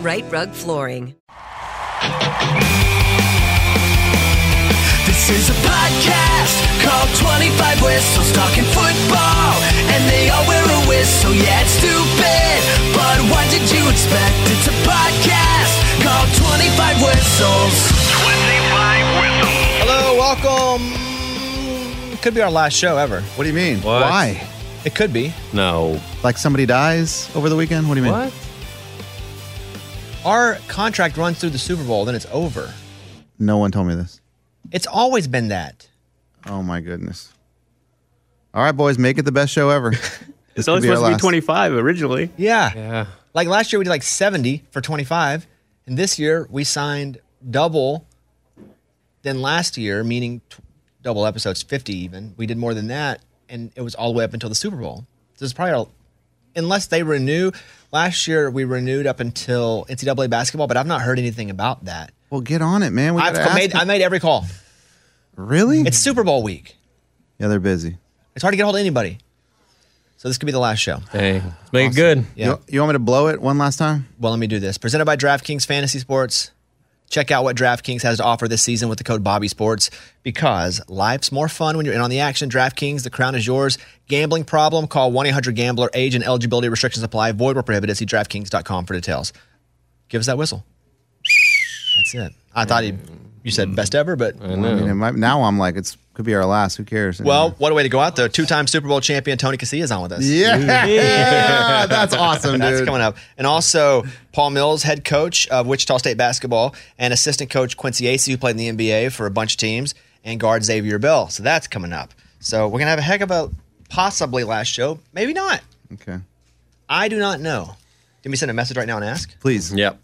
Right Rug Flooring. This is a podcast called 25 Whistles Talking Football. And they all wear a whistle, yeah, it's stupid. But what did you expect? It's a podcast called 25 Whistles. 25 Whistles. Hello, welcome. Could be our last show ever. What do you mean? What? Why? It could be. No. Like somebody dies over the weekend? What do you mean? What? Our contract runs through the Super Bowl, then it's over. No one told me this. It's always been that. Oh my goodness. All right, boys, make it the best show ever. It's only could supposed to be 25 originally. Yeah. Yeah. Like last year, we did like 70 for 25. And this year, we signed double than last year, meaning t- double episodes, 50 even. We did more than that. And it was all the way up until the Super Bowl. This is probably, our, unless they renew. Last year, we renewed up until NCAA basketball, but I've not heard anything about that. Well, get on it, man. We I've made, I made every call. really? It's Super Bowl week. yeah, they're busy. It's hard to get a hold of anybody. So this could be the last show. Hey, let's make it good. Yeah. You, you want me to blow it one last time? Well, let me do this. Presented by DraftKings Fantasy Sports. Check out what DraftKings has to offer this season with the code Bobby Sports because life's more fun when you're in on the action. DraftKings, the crown is yours. Gambling problem? Call 1 800 Gambler. Age and eligibility restrictions apply. Void where prohibited. See DraftKings.com for details. Give us that whistle. That's it. I thought he, you said mm. best ever, but I I mean, it might, now I'm like, it's could be our last. Who cares? well, what a way to go out though. Two-time Super Bowl champion Tony Casillas is on with us. yeah, that's awesome, dude. That's coming up. And also, Paul Mills, head coach of Wichita State basketball, and assistant coach Quincy Acy, who played in the NBA for a bunch of teams, and guard Xavier Bell. So that's coming up. So we're going to have a heck of a possibly last show. Maybe not. Okay, I do not know. Can we send a message right now and ask? please, Yep.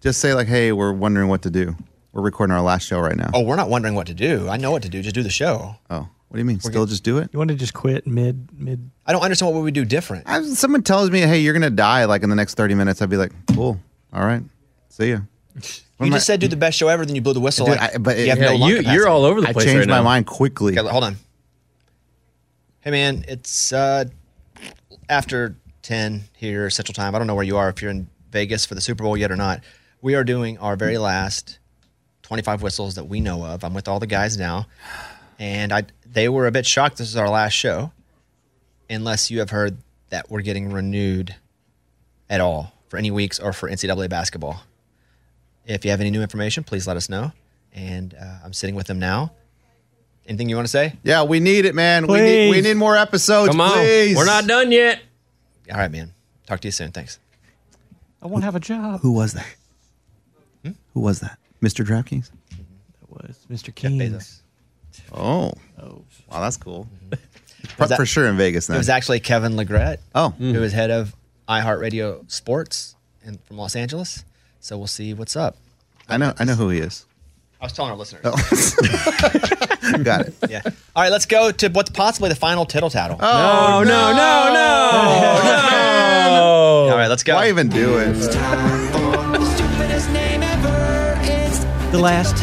just say like, hey, we're wondering what to do. We're recording our last show right now. Oh, we're not wondering what to do. I know what to do. Just do the show. Oh, what do you mean? We're Still just do it? You want to just quit mid mid? I don't understand what we would do different. I, someone tells me, hey, you're gonna die like in the next 30 minutes. I'd be like, cool. All right, see ya. You just said do the best show ever, then you blew the whistle. Dude, like I- but you have Yeah, no lung you, capacity. you're all over the place. I place changed right my now. mind quickly. Okay, hold on. Hey man, it's uh, after ten here Central Time. I don't know where you are if you're in Vegas for the Super Bowl yet or not. We are doing our very last twenty-five whistles that we know of. I'm with all the guys now, and I they were a bit shocked. This is our last show, unless you have heard that we're getting renewed at all for any weeks or for NCAA basketball. If you have any new information, please let us know. And uh, I'm sitting with them now. Anything you want to say? Yeah, we need it, man. We need, we need more episodes. Come on. please. We're not done yet. All right, man. Talk to you soon. Thanks. I won't have a job. Who was that? Who was that? Mr. DraftKings? That was Mr. Jeff King. Bezos. Oh, Oh, wow, that's cool. Mm-hmm. Was For, that- for sure in Vegas It was actually Kevin Legret, oh, who mm. is head of iHeartRadio Sports in, from Los Angeles. So we'll see what's up. I know. I know who he is. I was telling our listeners. Oh. Got it. Yeah. All right, let's go to what's possibly the final tittle tattle. Oh, no, no, no, no. All right, let's go. Why even do it? The last.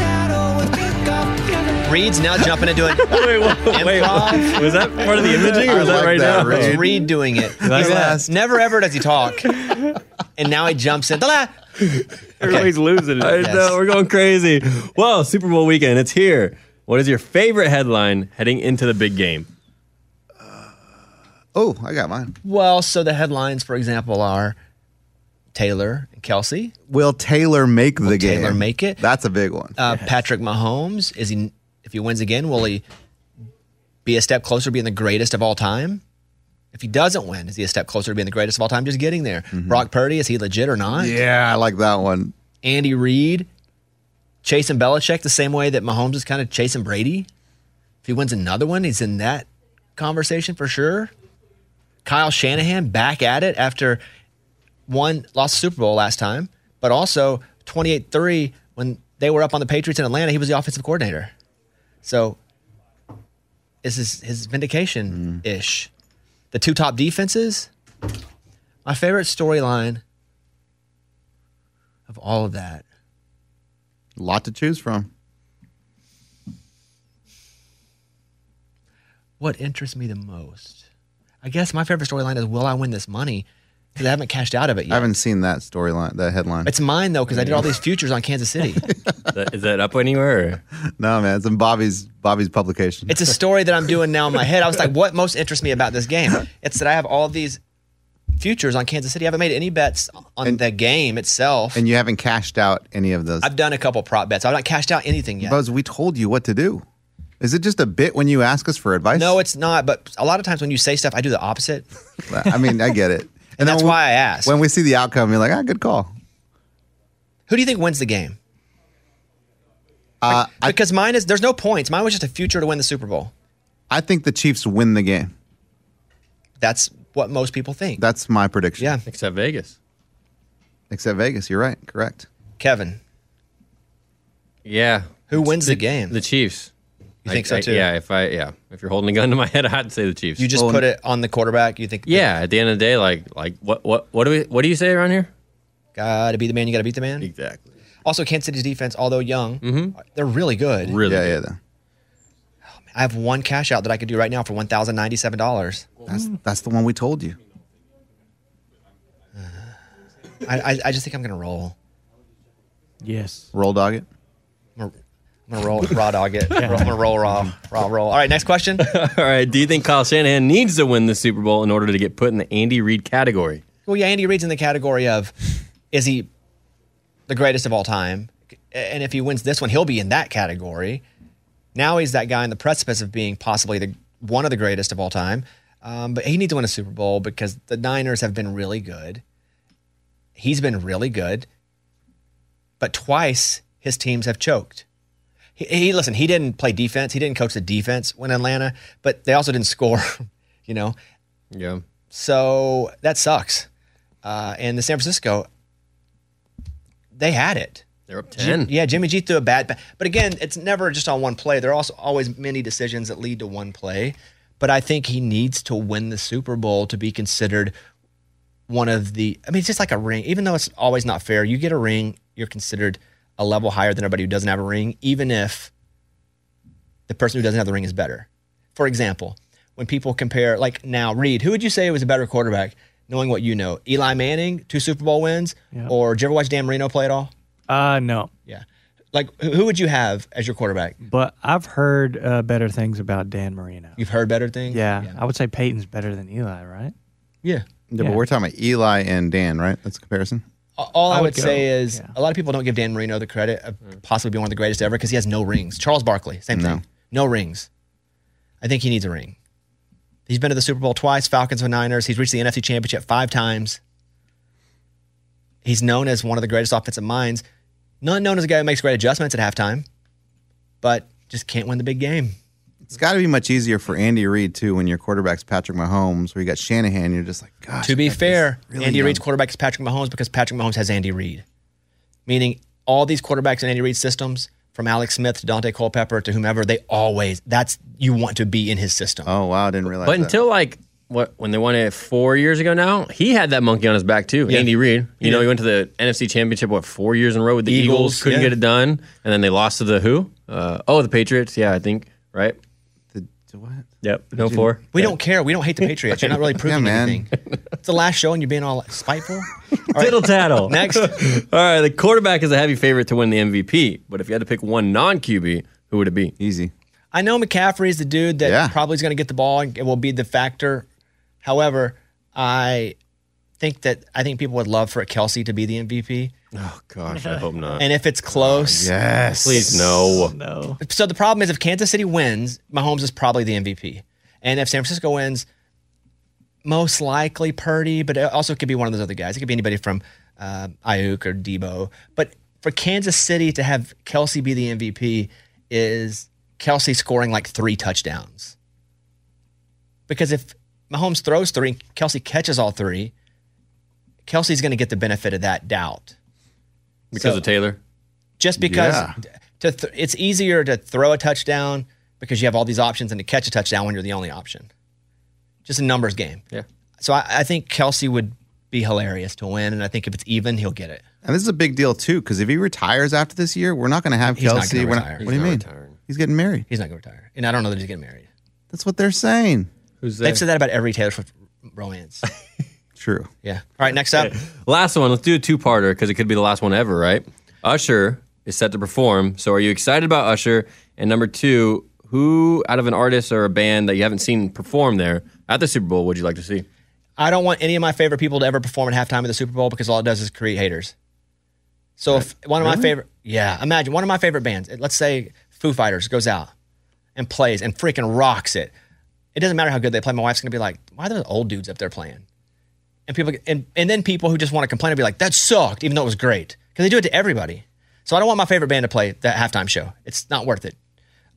Reid's now jumping and doing wait, wait, wait, improv. was that part of the imaging or was that right now? It's Reed doing it. like He's that? Never ever does he talk. And now he jumps in. The last. Everybody's losing it. I Yes. know, we're going crazy. Well, Super Bowl weekend, it's here. What is your favorite headline heading into the big game? Oh, I got mine. Well, so the headlines, for example, are Taylor and Kelce. Will Taylor make the game? Taylor make it? That's a big one. Uh, Patrick Mahomes is he? If he wins again, will he be a step closer to being the greatest of all time? If he doesn't win, is he a step closer to being the greatest of all time? Just getting there. Brock Purdy is he legit or not? yeah, I like that one. Andy Reid chasing Belichick the same way that Mahomes is kind of chasing Brady. If he wins another one, he's in that conversation for sure. Kyle Shanahan back at it after one lost the Super Bowl last time, but also 28-3 when they were up on the Patriots in Atlanta, he was the offensive coordinator. So this is his vindication ish. The two top defenses. My favorite storyline of all of that A lot to choose from. what interests me the most? I guess my favorite storyline is will I win this money? Because I haven't cashed out of it yet. I haven't seen that storyline, that headline. It's mine though, because I did all these futures on Kansas City. Is that up anywhere? Or? no, man, it's in Bobby's Bobby's publication. It's a story that I'm doing now in my head. I was like, what most interests me about this game? It's that I have all these futures on Kansas City. I haven't made any bets on the game itself. and you haven't cashed out any of those. I've done a couple prop bets. I've not cashed out anything yet. Buzz, we told you what to do. Is it just a bit when you ask us for advice? no, it's not. But a lot of times when you say stuff, I do the opposite. I mean, I get it. And that's when- why I asked. When we see the outcome, you're like, ah, good call. Who do you think wins the game? Uh, I, Because mine is there's no points. Mine was just a future to win the Super Bowl. I think the Chiefs win the game. That's what most people think. That's my prediction. yeah, Except Vegas. Except Vegas. You're right. Correct. Kevin. Yeah. Who wins the game? The Chiefs. You I- think so, I- too? yeah, if I yeah, if you're holding a gun to my head, I'd say the Chiefs. You just Well, put it on the quarterback. You think? yeah. At the end of the day, like like what what what do we what do you say around here? Gotta be the man. You gotta beat the man. Exactly. Also, Kansas City's defense, although young, mm-hmm. they're really good. Really? yeah, good. yeah. I have one cash out that I could do right now for one thousand ninety-seven dollars. That's that's the one we told you. Uh, I, I I just think I'm gonna roll. Yes. Roll dog it. I'm gonna, roll raw dog it. I'm gonna roll raw raw roll. All right, next question. All right. Do you think Kyle Shanahan needs to win the Super Bowl in order to get put in the Andy Reid category? Well, yeah, Andy Reid's in the category of is he the greatest of all time? And if he wins this one, he'll be in that category. Now he's that guy on the precipice of being possibly the one of the greatest of all time. Um, but he needs to win a Super Bowl because the Niners have been really good. He's been really good, but twice his teams have choked. He, he listen. He didn't play defense. He didn't coach the defense when Atlanta, but they also didn't score. You know, Yeah. so that sucks. Uh, and the San Francisco, they had it. They're up ten. Yeah, Jimmy G threw a bad, pa- but again, it's never just on one play. There are also always many decisions that lead to one play. But I think he needs to win the Super Bowl to be considered one of the. I mean, it's just like a ring. Even though it's always not fair, you get a ring, you're considered a level higher than everybody who doesn't have a ring, even if the person who doesn't have the ring is better. For example, when people compare, like now, Reid, who would you say was a better quarterback, knowing what you know? Eli Manning, two Super Bowl wins, Yeah. or did you ever watch Dan Marino play at all? Uh, no. Yeah. Like, who who would you have as your quarterback? But I've heard uh, better things about Dan Marino. You've heard better things? Yeah, I would say Peyton's better than Eli, right? Yeah. Yeah, Yeah. but we're talking about Eli and Dan, right? That's a comparison. All I, I would, would say is yeah. a lot of people don't give Dan Marino the credit of possibly being one of the greatest ever because he has no rings. Charles Barkley, same No. thing. No rings. I think he needs a ring. He's been to the Super Bowl twice, Falcons and Niners. He's reached the NFC Championship five times. He's known as one of the greatest offensive minds. Not known as a guy who makes great adjustments at halftime, but just can't win the big game. It's got to be much easier for Andy Reid too when your quarterback's Patrick Mahomes, where you got Shanahan. You're just like, gosh. to be fair, really Andy young. Reid's quarterback is Patrick Mahomes because Patrick Mahomes has Andy Reid. Meaning all these quarterbacks in Andy Reid's systems, from Alex Smith to Daunte Culpepper to whomever, they always that's you want to be in his system. Oh wow, I didn't realize. But that. until like what when they won it four years ago now, he had that monkey on his back too. Yeah. Andy Reid. You He know, he went to the NFC Championship what four years in a row with the Eagles, Eagles, couldn't yeah. get it done, and then they lost to the who? Uh, oh, the Patriots. Yeah, I think right. The, the what? Yep, no four. We don't care. We don't hate the Patriots. You're not really proving man. anything. It's the last show and you're being all spiteful. Tittle tattle. Next. All right, the quarterback is a heavy favorite to win the MVP, but if you had to pick one non QB, who would it be? Easy. I know McCaffrey is the dude that Yeah. probably is going to get the ball and it will be the factor. However, I think that I think people would love for Kelce to be the MVP. Oh gosh, I hope not. And if it's close, Yes. Please no. No. So the problem is if Kansas City wins, Mahomes is probably the MVP. And if San Francisco wins, most likely Purdy, but it also could be one of those other guys. It could be anybody from uh, Aiyuk or Deebo. But for Kansas City to have Kelce be the MVP is Kelce scoring like three touchdowns. Because if Mahomes throws three, Kelce catches all three, Kelce's going to get the benefit of that doubt. Because So- of Taylor. just because Yeah. to th- it's easier to throw a touchdown because you have all these options than to catch a touchdown when you're the only option. Just a numbers game. Yeah. So I, I think Kelce would be hilarious to win, and I think if it's even, he'll get it. And this is a big deal too, because if he retires after this year, we're not going to have He's not Kelce. gonna We're not- retire. what do you He's mean? not retiring. He's getting married. He's not going to retire, and I don't know that he's getting married. That's what they're saying. Who's They've said that about every Taylor Swift romance. True. yeah. All right. Next up, Last one. Let's do a two-parter because it could be the last one ever, right? Usher is set to perform. So, are you excited about Usher? And number two, who out of an artist or a band that you haven't seen perform there at the Super Bowl would you like to see? I don't want any of my favorite people to ever perform at halftime of the Super Bowl because all it does is create haters. So if one of my favorite, yeah, imagine one of my favorite bands, let's say Foo Fighters goes out and plays and freaking rocks it. It doesn't matter how good they play. My wife's gonna be like, "Why are those old dudes up there playing?" And people, and, and then people who just want to complain will be like, "That sucked," even though it was great because they do it to everybody. So I don't want my favorite band to play that halftime show. It's not worth it.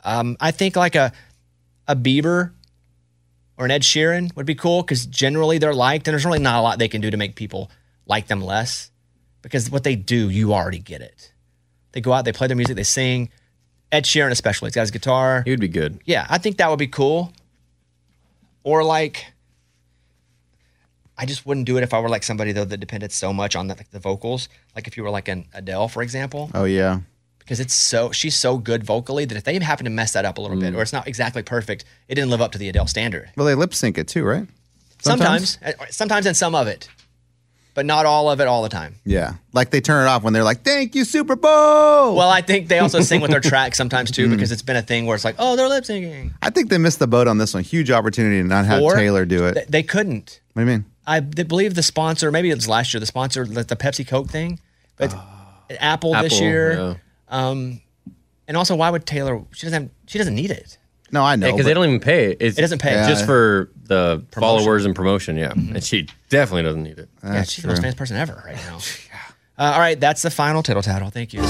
Um, I think like a a Bieber or an Ed Sheeran would be cool because generally they're liked, and there's really not a lot they can do to make people like them less because what they do, you already get it. They go out, they play their music, they sing. Ed Sheeran, especially, he's got his guitar. He would be good. Yeah, I think that would be cool. Or like, I just wouldn't do it if I were like somebody though that depended so much on the, like the vocals. Like if you were like an Adele, for example, Oh yeah. because it's so she's so good vocally that if they happen to mess that up a little bit mm. or it's not exactly perfect, it didn't live up to the Adele standard. Well, they lip sync it too, right? Sometimes, sometimes, uh, sometimes and some of it, but not all of it all the time. Yeah. Like they turn it off when they're like, "Thank you, Super Bowl." Well, I think they also sing with their tracks sometimes too, mm. because it's been a thing where it's like, oh, they're lip syncing. I think they missed the boat on this one. Huge opportunity to not have Or Taylor do it. They, they couldn't. what do you mean? I d- believe the sponsor, maybe it was last year, the sponsor, the, the Pepsi Coke thing, but Apple, this year. yeah. Um, and also, why would Taylor? She doesn't. Have, She doesn't need it. No, I know. Because but- they don't even pay it. It's It doesn't pay. Yeah. just for the Promotion. followers and promotion. Yeah, and she definitely doesn't need it. yeah, That's she's the most famous person ever right now. uh, all right, that's the final tittle tattle. Thank you.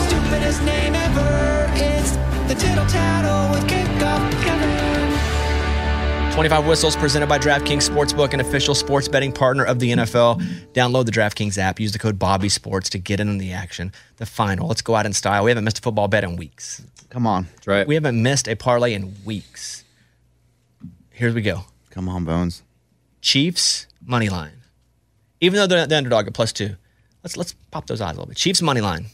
25 Whistles presented by DraftKings Sportsbook, an official sports betting partner of the NFL. Download the DraftKings app. Use the code Bobby Sports to get in on the action. The final. Let's go out in style. We haven't missed a football bet in weeks. Come on. That's right. We haven't missed a parlay in weeks. Here we go. Come on, Bones. Chiefs money line. Even though they're the underdog at plus two, let's let's pop those odds a little bit. Chiefs money line.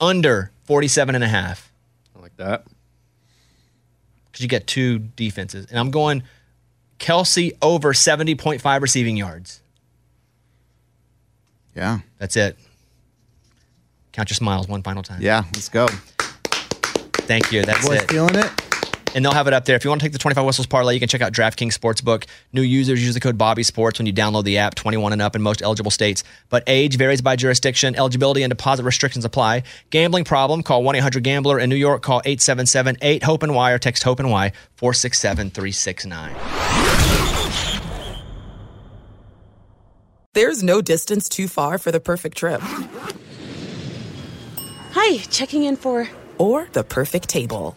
Under 47 and a half. I like that. Because you get two defenses. And I'm going Kelce over 70.5 receiving yards. Yeah. That's it. Count your smiles one final time. Yeah. Let's go. Thank you. That's Boys it. feeling it? And they'll have it up there. If you want to take the 25 Whistles parlay, you can check out DraftKings Sportsbook. New users use the code Bobby Sports when you download the app, 21 and up in most eligible states. But age varies by jurisdiction. Eligibility and deposit restrictions apply. Gambling problem, call 1 800 Gambler. In New York, call 877 8 HOPE and Y or text HOPE and Y 467 369. There's no distance too far for the perfect trip Hi, checking in for. or the perfect table.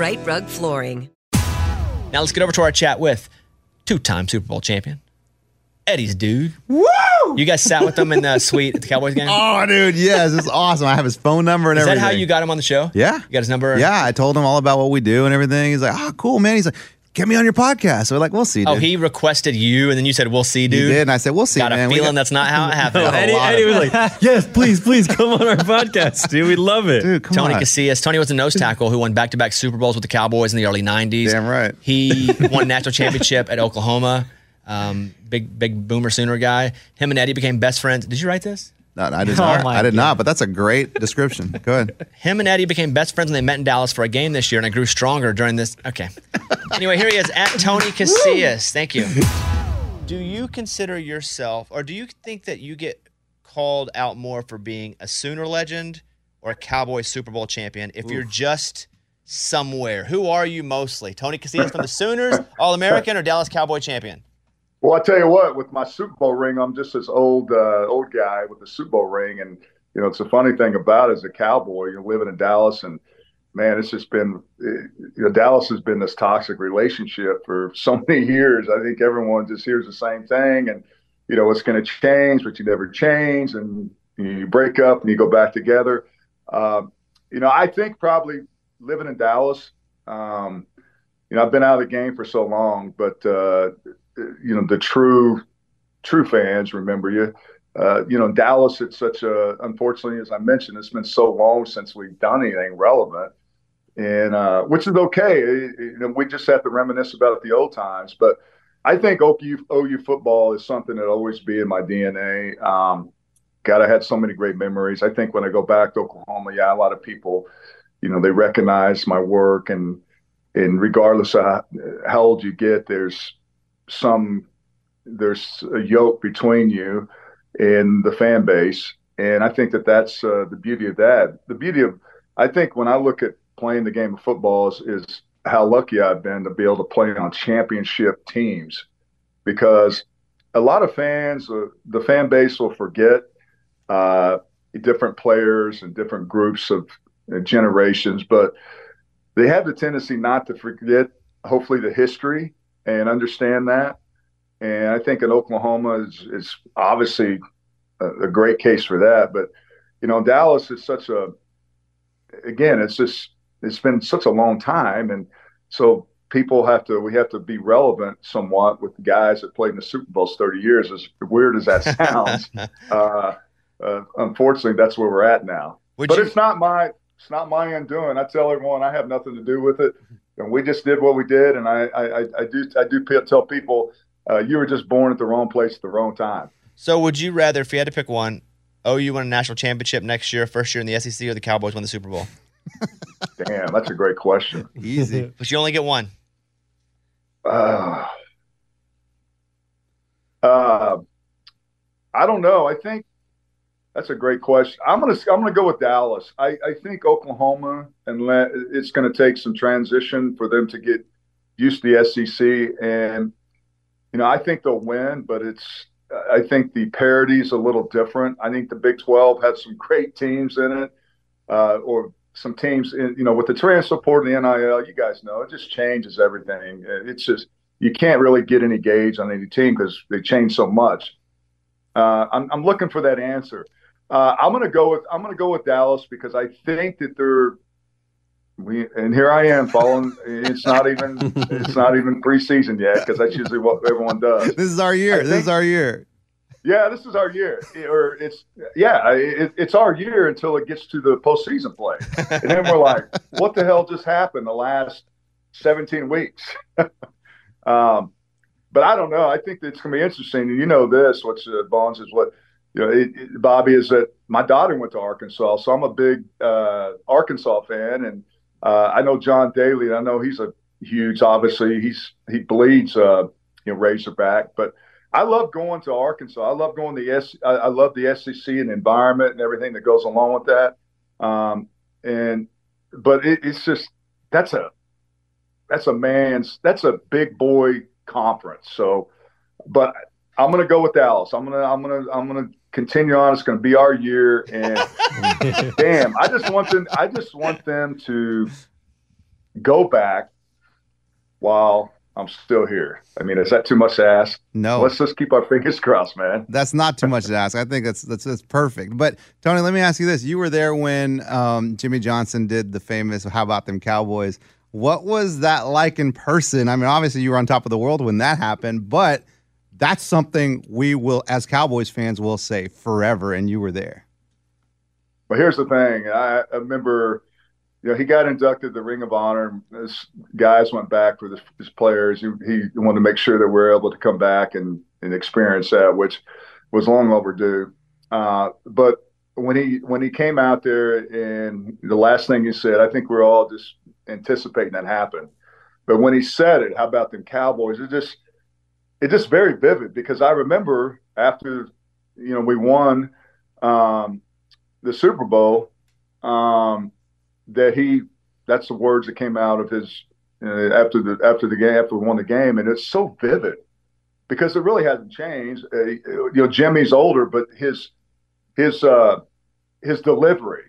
Right Rug Flooring. Now let's get over to our chat with two-time Super Bowl champion Eddie's dude. Woo! You guys sat with him in the suite at the Cowboys game. Oh, dude, yes, it's awesome. I have his phone number and Is that everything. how you got him on the show? Yeah. You got his number? Yeah, I told him all about what we do and everything. He's like, "Oh, cool, man." He's like, "Get me on your podcast." So we're like, "We'll see." Dude. Oh, he requested you, and then you said, "We'll see, He dude." did, and I said, "We'll see." Got a man. We feeling got- that's not how it happened. a Eddie, lot Eddie was like, "Yes, please, please come on our podcast, dude. We'd love it." Dude, come Tony on. Casillas. Tony was a nose tackle who won back-to-back Super Bowls with the Cowboys in the early '90s. Damn right. He won a national championship at Oklahoma. Um, big, big Boomer Sooner guy. Him and Eddie became best friends. Did you write this? No, no, I did Oh not. my I did God. not. But that's a great description. Go ahead. Him and Eddie became best friends when they met in Dallas for a game this year, and I grew stronger during this. Okay. anyway, here he is at Tony Casillas. Thank you. Do you consider yourself, or do you think that you get called out more for being a Sooner legend or a Cowboy Super Bowl champion if you're just somewhere? Who are you mostly? Tony Casillas from the Sooners, All American, or Dallas Cowboy champion? Well, I tell you what, with my Super Bowl ring, I'm just this old uh, old guy with the Super Bowl ring, and you know, it's a funny thing about it, as a cowboy, you're living in Dallas, and man, it's just been you know, Dallas has been this toxic relationship for so many years. I think everyone just hears the same thing, and you know, it's going to change, but you never change, and you break up and you go back together. Um, you know, I think probably living in Dallas. Um, you know, I've been out of the game for so long, but uh, you know, the true, true fans remember you. Uh, you know, Dallas, it's such a, unfortunately, as I mentioned, it's been so long since we've done anything relevant, and uh, which is okay. You know, we just have to reminisce about the old times. But I think OU, OU football is something that always be in my DNA. Um, God, I had so many great memories. I think when I go back to Oklahoma, yeah, a lot of people, you know, they recognize my work, and and regardless of how, how old you get, there's some there's a yoke between you and the fan base, and I think that that's uh, the beauty of that. The beauty of I think when I look at playing the game of football is, is how lucky I've been to be able to play on championship teams, because a lot of fans, uh, the fan base will forget uh, different players and different groups of uh, generations, but they have the tendency not to forget, hopefully, the history and understand that. And I think in Oklahoma is, is obviously a, a great case for that. But, you know, Dallas is such a, again, it's just, it's been such a long time. And so people have to, we have to be relevant somewhat with the guys that played in the Super Bowls 30 years, as weird as that sounds. uh, uh, unfortunately, that's where we're at now. Would but you- it's not my it's not my undoing. I tell everyone I have nothing to do with it, and we just did what we did. And I I, I, I do I do tell people uh, you were just born at the wrong place at the wrong time. So, would you rather, if you had to pick one, OU win a national championship next year, first year in the SEC, or the Cowboys win the Super Bowl? Damn, that's a great question. Easy. But you only get one. Uh, uh, I don't know. I think that's a great question. I'm gonna I'm gonna go with Dallas. I, I think Oklahoma and let, it's to take some transition for them to get used to the SEC, and you know I think they'll win, but it's I think the parity is a little different. I think the Big 12 had some great teams in it, uh, or some teams in you know with the transfer portal and the NIL. You guys know it just changes everything. It's just you can't really get any gauge on any team because they change so much. Uh, I'm, I'm looking for that answer. Uh, I'm going to go with I'm to go with Dallas because I think that they're we and here I am following. It's not even it's not even preseason yet because that's usually what everyone does. This is our year. This is our year. Yeah, this is our year, or it's yeah, it, it's our year until it gets to the postseason play, and then we're like, what the hell just happened the last 17 weeks? um, but I don't know. I think it's going to be interesting. And you know this, what's uh, Bones is what you know, it, it- Bobby is that my daughter went to Arkansas, so I'm a big uh, Arkansas fan, and uh, I know John Daly. and I know he's a huge. Obviously, he's he bleeds uh, you know Razorback, but I love going to Arkansas. I love going to the S. I, I love the SEC and the environment and everything that goes along with that. Um, and but it, it's just that's a that's a man's that's a big boy conference. So, but I'm gonna go with Dallas. I'm gonna I'm gonna I'm gonna continue on. It's gonna be our year. And damn, I just want them. I just want them to go back while I'm still here. I mean, is that too much to ask? No. Let's just keep our fingers crossed, man. That's not too much to ask. I think that's that's, that's perfect. But Tony, let me ask you this: You were there when um, Jimmy Johnson did the famous "How about them Cowboys?" What was that like in person? I mean, obviously you were on top of the world when that happened, but that's something we will, as Cowboys fans, will say forever. And you were there. But here's the thing. I, remember, you know, he got inducted the Ring of Honor. His guys went back for the, his players. He, he wanted to make sure that we're able to come back and, and experience that, which was long overdue. Uh, but when he when he came out there and the last thing he said, I think we're all just anticipating that happen. But when he said it, how about them Cowboys? It just it's just very vivid because I remember after you know we won um, the Super Bowl um, that he that's the words that came out of his uh, after the after the game after we won the game and it's so vivid because it really hasn't changed. Uh, you know, Jimmy's older, but his his uh, his delivery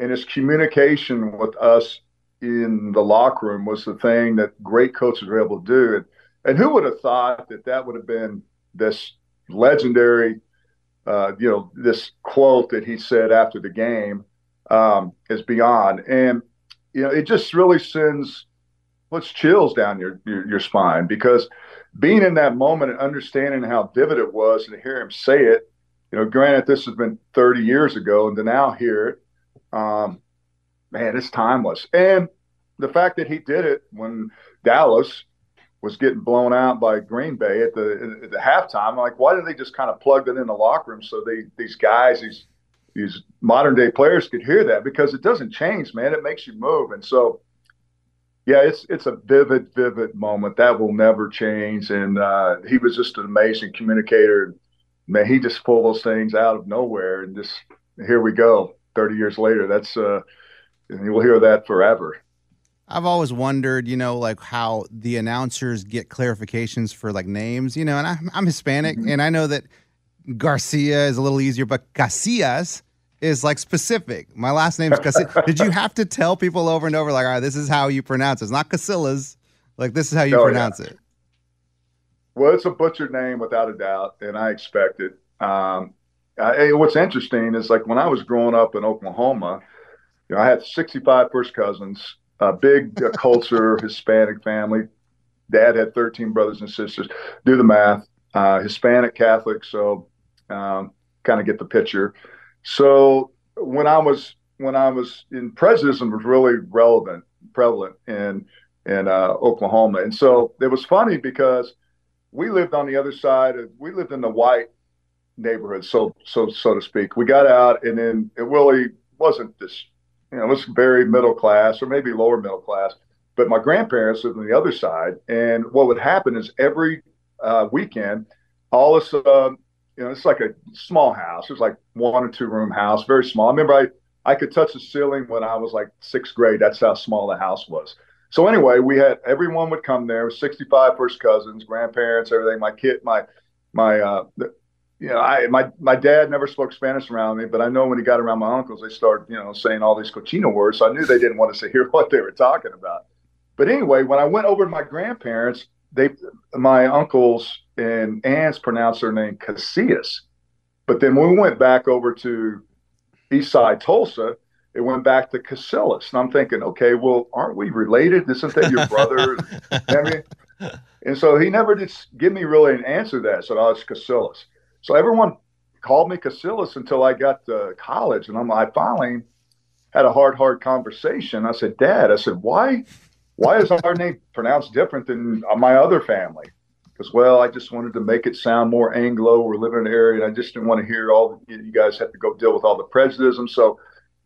and his communication with us in the locker room was the thing that great coaches were able to do. And, and who would have thought that that would have been this legendary, uh, you know, this quote that he said after the game um, is beyond. And, you know, it just really sends what's chills down your, your, your spine because being in that moment and understanding how vivid it was and to hear him say it, you know, granted, this has been 30 years ago, and to now hear it, um, man, it's timeless. And the fact that he did it when Dallas was getting blown out by Green Bay at the at the halftime, like, why did they just kind of plug it in the locker room so they these guys, these these modern day players could hear that because it doesn't change, man. It makes you move, and so yeah, it's it's a vivid, vivid moment that will never change. And uh, he was just an amazing communicator. Man, he just pulled those things out of nowhere, and just here we go, thirty years later. That's uh, and you'll hear that forever. I've always wondered, you know, like how the announcers get clarifications for like names, you know, and I'm, I'm Hispanic and I know that Garcia is a little easier, but Casillas is like specific. My last name is Casillas. Did you have to tell people over and over, like, all right, this is how you pronounce it? It's not Casillas. Like, this is how you Oh, yeah. pronounce it. Well, it's a butchered name without a doubt, and I expect it. Um, I, what's interesting is like when I was growing up in Oklahoma, you know, I had 65 first cousins, a big uh, culture, Hispanic family. Dad had 13 brothers and sisters. Do the math. Uh, Hispanic Catholic, so um, kind of get the picture. So when I was when I was in prejudice was really relevant, prevalent in in uh, Oklahoma, and so it was funny because we lived on the other side of we lived in the white neighborhood, so so so to speak. We got out, and then it really wasn't this, you know, was very middle class or maybe lower middle class. But my grandparents lived on the other side, and what would happen is every uh, weekend, all this, uh, you know, it's like a small house. It was like one or two room house, very small. I remember I I could touch the ceiling when I was like sixth grade. That's how small the house was. So anyway, we had everyone would come there. 65 first cousins, grandparents, everything. My kid, my my uh, you know, I my my dad never spoke Spanish around me, but I know when he got around my uncles, they started you know saying all these cochino words. So I knew they didn't want us to hear what they were talking about. But anyway, when I went over to my grandparents, they my uncles and aunts pronounced their name Casillas, But then when we went back over to East Side Tulsa, it went back to Casillas. And I'm thinking, okay, well, aren't we related? Isn't that your brother? I mean, and so he never did give me really an answer to that. So oh, it's Casillas. So everyone called me Casillas until I got to college. And I'm, I finally had a hard, hard conversation. I said, Dad, I said, why, why is our name pronounced different than my other family? Because, well, I just wanted to make it sound more Anglo. We're living in an area, and I just didn't want to hear all you guys have to go deal with all the prejudice. So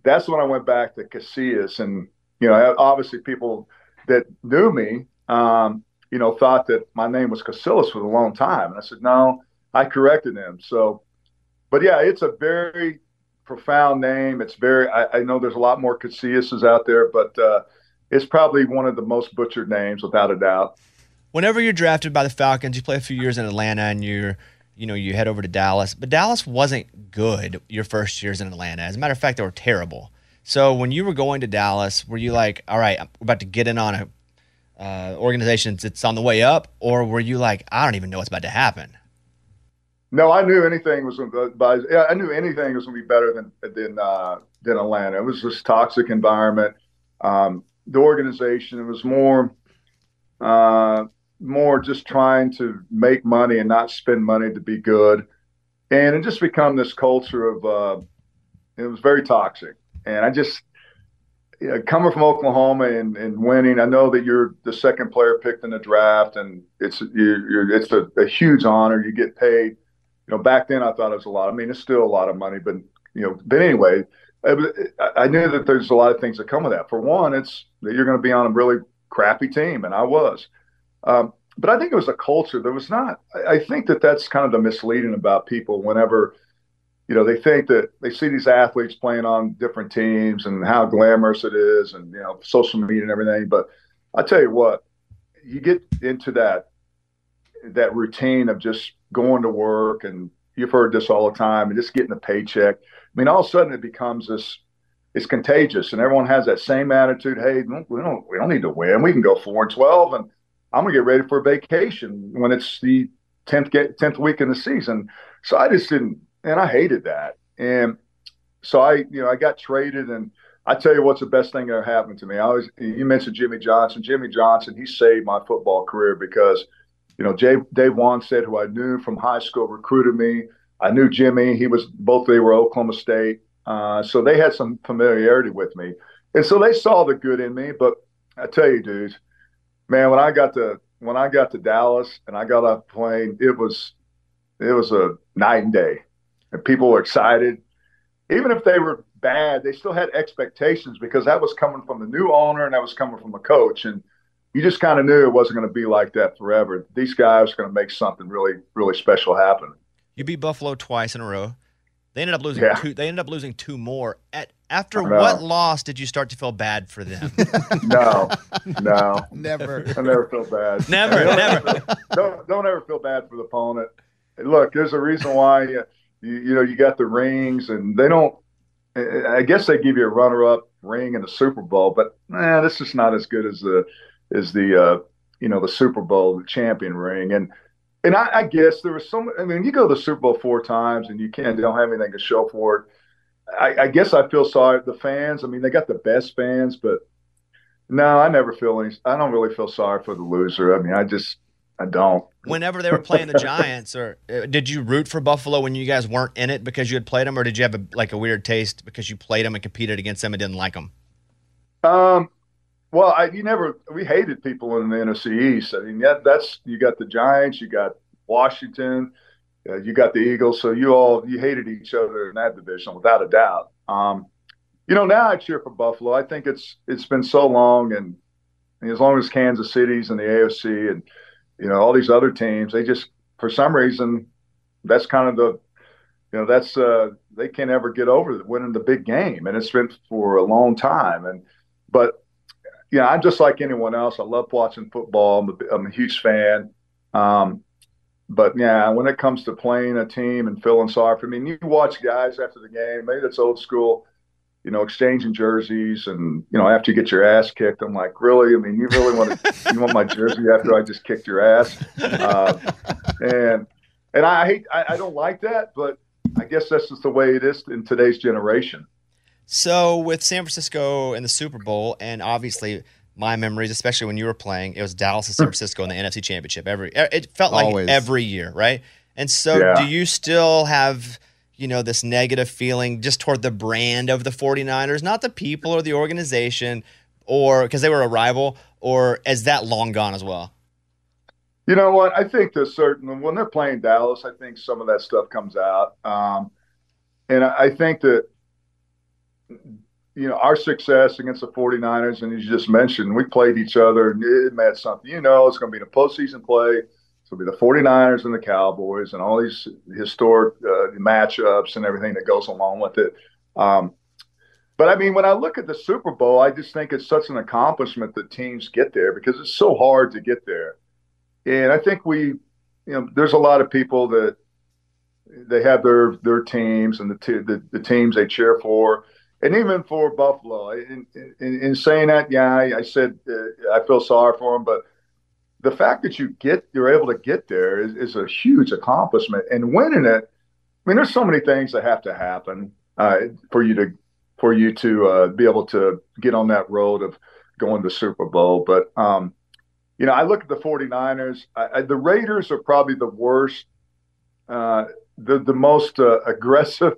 that's when I went back to Casillas. And, you know, obviously people that knew me, um, you know, thought that my name was Casillas for a long time. And I said, no, I corrected him. So, but yeah, it's a very profound name. It's very, I, I know there's a lot more Casillas out there, but uh, it's probably one of the most butchered names without a doubt. Whenever you're drafted by the Falcons, you play a few years in Atlanta and you're, you know, you head over to Dallas, but Dallas wasn't good your first years in Atlanta. As a matter of fact, they were terrible. So when you were going to Dallas, were you like, all right, I'm about to get in on a uh, organization that's on the way up, or were you like, I don't even know what's about to happen? No, I knew anything was by. I knew anything was going to be better than than uh, than Atlanta. It was this toxic environment. Um, the organization was more uh, more just trying to make money and not spend money to be good, and it just become this culture of. Uh, it was very toxic, and I just you know, coming from Oklahoma and, and winning, I know that you're the second player picked in the draft, and it's you're, it's a, a, huge honor. You get paid. You know, back then I thought it was a lot. I mean, it's still a lot of money, but you know, but anyway, I knew that there's a lot of things that come with that. For one, it's that you're going to be on a really crappy team, and I was. Um, but I think it was a culture. There was not. I think that that's kind of the misleading about people whenever you know, they think that they see these athletes playing on different teams and how glamorous it is and, you know, social media and everything. But I tell you what, you get into that, that routine of just going to work and you've heard this all the time and just getting a paycheck. I mean, all of a sudden it becomes this, it's contagious and everyone has that same attitude. Hey, we don't, we don't need to win. We can go four and 12 and I'm gonna get ready for a vacation when it's the 10th, 10th week in the season. So I just didn't, and I hated that. And so I, you know, I got traded, and I tell you what's the best thing that happened to me. I always, you mentioned Jimmy Johnson. Jimmy Johnson, he saved my football career because, you know, Jay, Dave Wannstedt, who I knew from high school, recruited me. I knew Jimmy. He was both they were Oklahoma State, uh, so they had some familiarity with me, and so they saw the good in me. But I tell you, dudes, man, when I got to when I got to Dallas and I got off the plane, it was it was a night and day and people were excited. Even if they were bad, they still had expectations because that was coming from the new owner and that was coming from a coach. And you just kind of knew it wasn't going to be like that forever. These guys are going to make something really, really special happen. You beat Buffalo twice in a row. They ended up losing yeah. two. They ended up losing two more. At after what loss did you start to feel bad for them? no, no, never. I never feel bad. Never, never. Don't don't ever feel bad for the opponent. Look, there's a reason why you, you know, you got the rings, and they don't. I guess they give you a runner-up ring in the Super Bowl, but man, this is not as good as the as the uh, you know the Super Bowl, the champion ring, and and I, I guess there was some. I mean, you go to the Super Bowl four times and you can't don't have anything to show for it. I, I guess I feel sorry the fans. I mean, they got the best fans, but no, I never feel any. I don't really feel sorry for the loser. I mean, I just I don't. Whenever they were playing the Giants, or uh, did you root for Buffalo when you guys weren't in it because you had played them, or did you have a, like a weird taste because you played them and competed against them and didn't like them? Um, well, I, you never. We hated people in the NFC East. I mean, that, that's you got the Giants, you got Washington, uh, you got the Eagles. So you all you hated each other in that division without a doubt. Um, you know, now I cheer for Buffalo. I think it's it's been so long, and, and as long as Kansas City's in the AFC and you know, all these other teams, they just for some reason that's kind of the you know that's uh they can't ever get over winning the big game and it's been for a long time and but you know i'm just like anyone else i love watching football i'm a, I'm a huge fan um but yeah when it comes to playing a team and feeling sorry for me you watch guys after the game maybe that's old school you know, exchanging jerseys, and you know, after you get your ass kicked, I'm like, really? I mean, you really want to, you want my jersey after I just kicked your ass? Uh, and and I hate, I, I don't like that, but I guess that's just the way it is in today's generation. So with San Francisco and the Super Bowl, and obviously my memories, especially when you were playing, it was Dallas and San Francisco in the NFC Championship. Every it felt like Always. every year, right? And so, Yeah. do you still have you know this negative feeling just toward the brand of the 49ers, not the people or the organization, or because they were a rival, or is that long gone as well? You know what? I think there's certain when they're playing Dallas, I think some of that stuff comes out, um, and I, I think that you know our success against the 49ers, and you just mentioned, we played each other, and it meant something. You know, it's going to be the postseason play. It's going to be the 49ers and the Cowboys, and all these historic uh, matchups and everything that goes along with it. Um, but I mean, when I look at the Super Bowl, I just think it's such an accomplishment that teams get there because it's so hard to get there. And I think we, you know, there's a lot of people that they have their their teams and the t- the, the teams they cheer for, and even for Buffalo. In, in, in saying that, yeah, I, I said uh, I feel sorry for them, but the fact that you get you're able to get there is, is a huge accomplishment, and winning it. I mean, there's so many things that have to happen uh, for you to for you to uh, be able to get on that road of going to Super Bowl. But um, you know, I look at the 49ers. I, I, the Raiders are probably the worst, uh, the the most uh, aggressive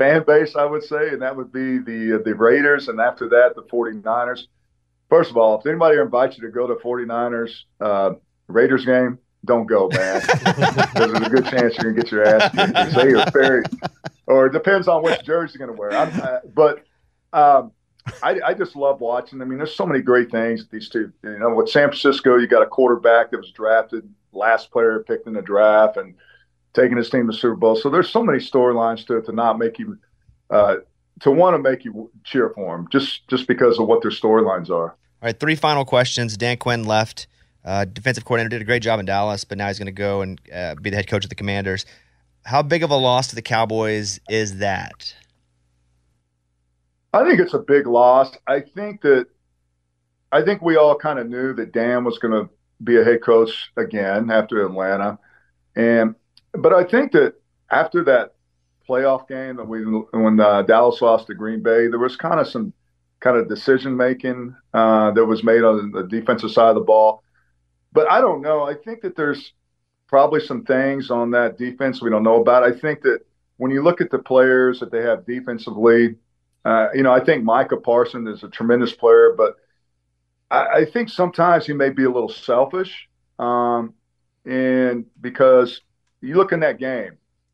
fan base, I would say, and that would be the the Raiders, and after that, the 49ers. First of all, if anybody invites you to go to 49ers uh, Raiders game, don't go, man. Because there's a good chance you're gonna get your ass kicked. They are very, or it depends on which jersey you're gonna wear. I'm, uh, but um, I, I just love watching. I mean, there's so many great things. These two, you know, with San Francisco, you got a quarterback that was drafted, last player picked in the draft, and taking his team to Super Bowl. So there's so many storylines to it to not make you, uh, to want to make you cheer for them, just just because of what their storylines are. All right, three final questions. Dan Quinn left. Uh, defensive coordinator did a great job in Dallas, but now he's going to go and uh, be the head coach of the Commanders. How big of a loss to the Cowboys is that? I think it's a big loss. I think that I think we all kind of knew that Dan was going to be a head coach again after Atlanta, and but I think that after that playoff game that we when uh, Dallas lost to Green Bay, there was kind of some kind of decision making uh, that was made on the defensive side of the ball. But I don't know. I think that there's probably some things on that defense we don't know about. I think that when you look at the players that they have defensively, uh, you know, I think Micah Parsons is a tremendous player, but I, I think sometimes he may be a little selfish. Um, and because you look in that game,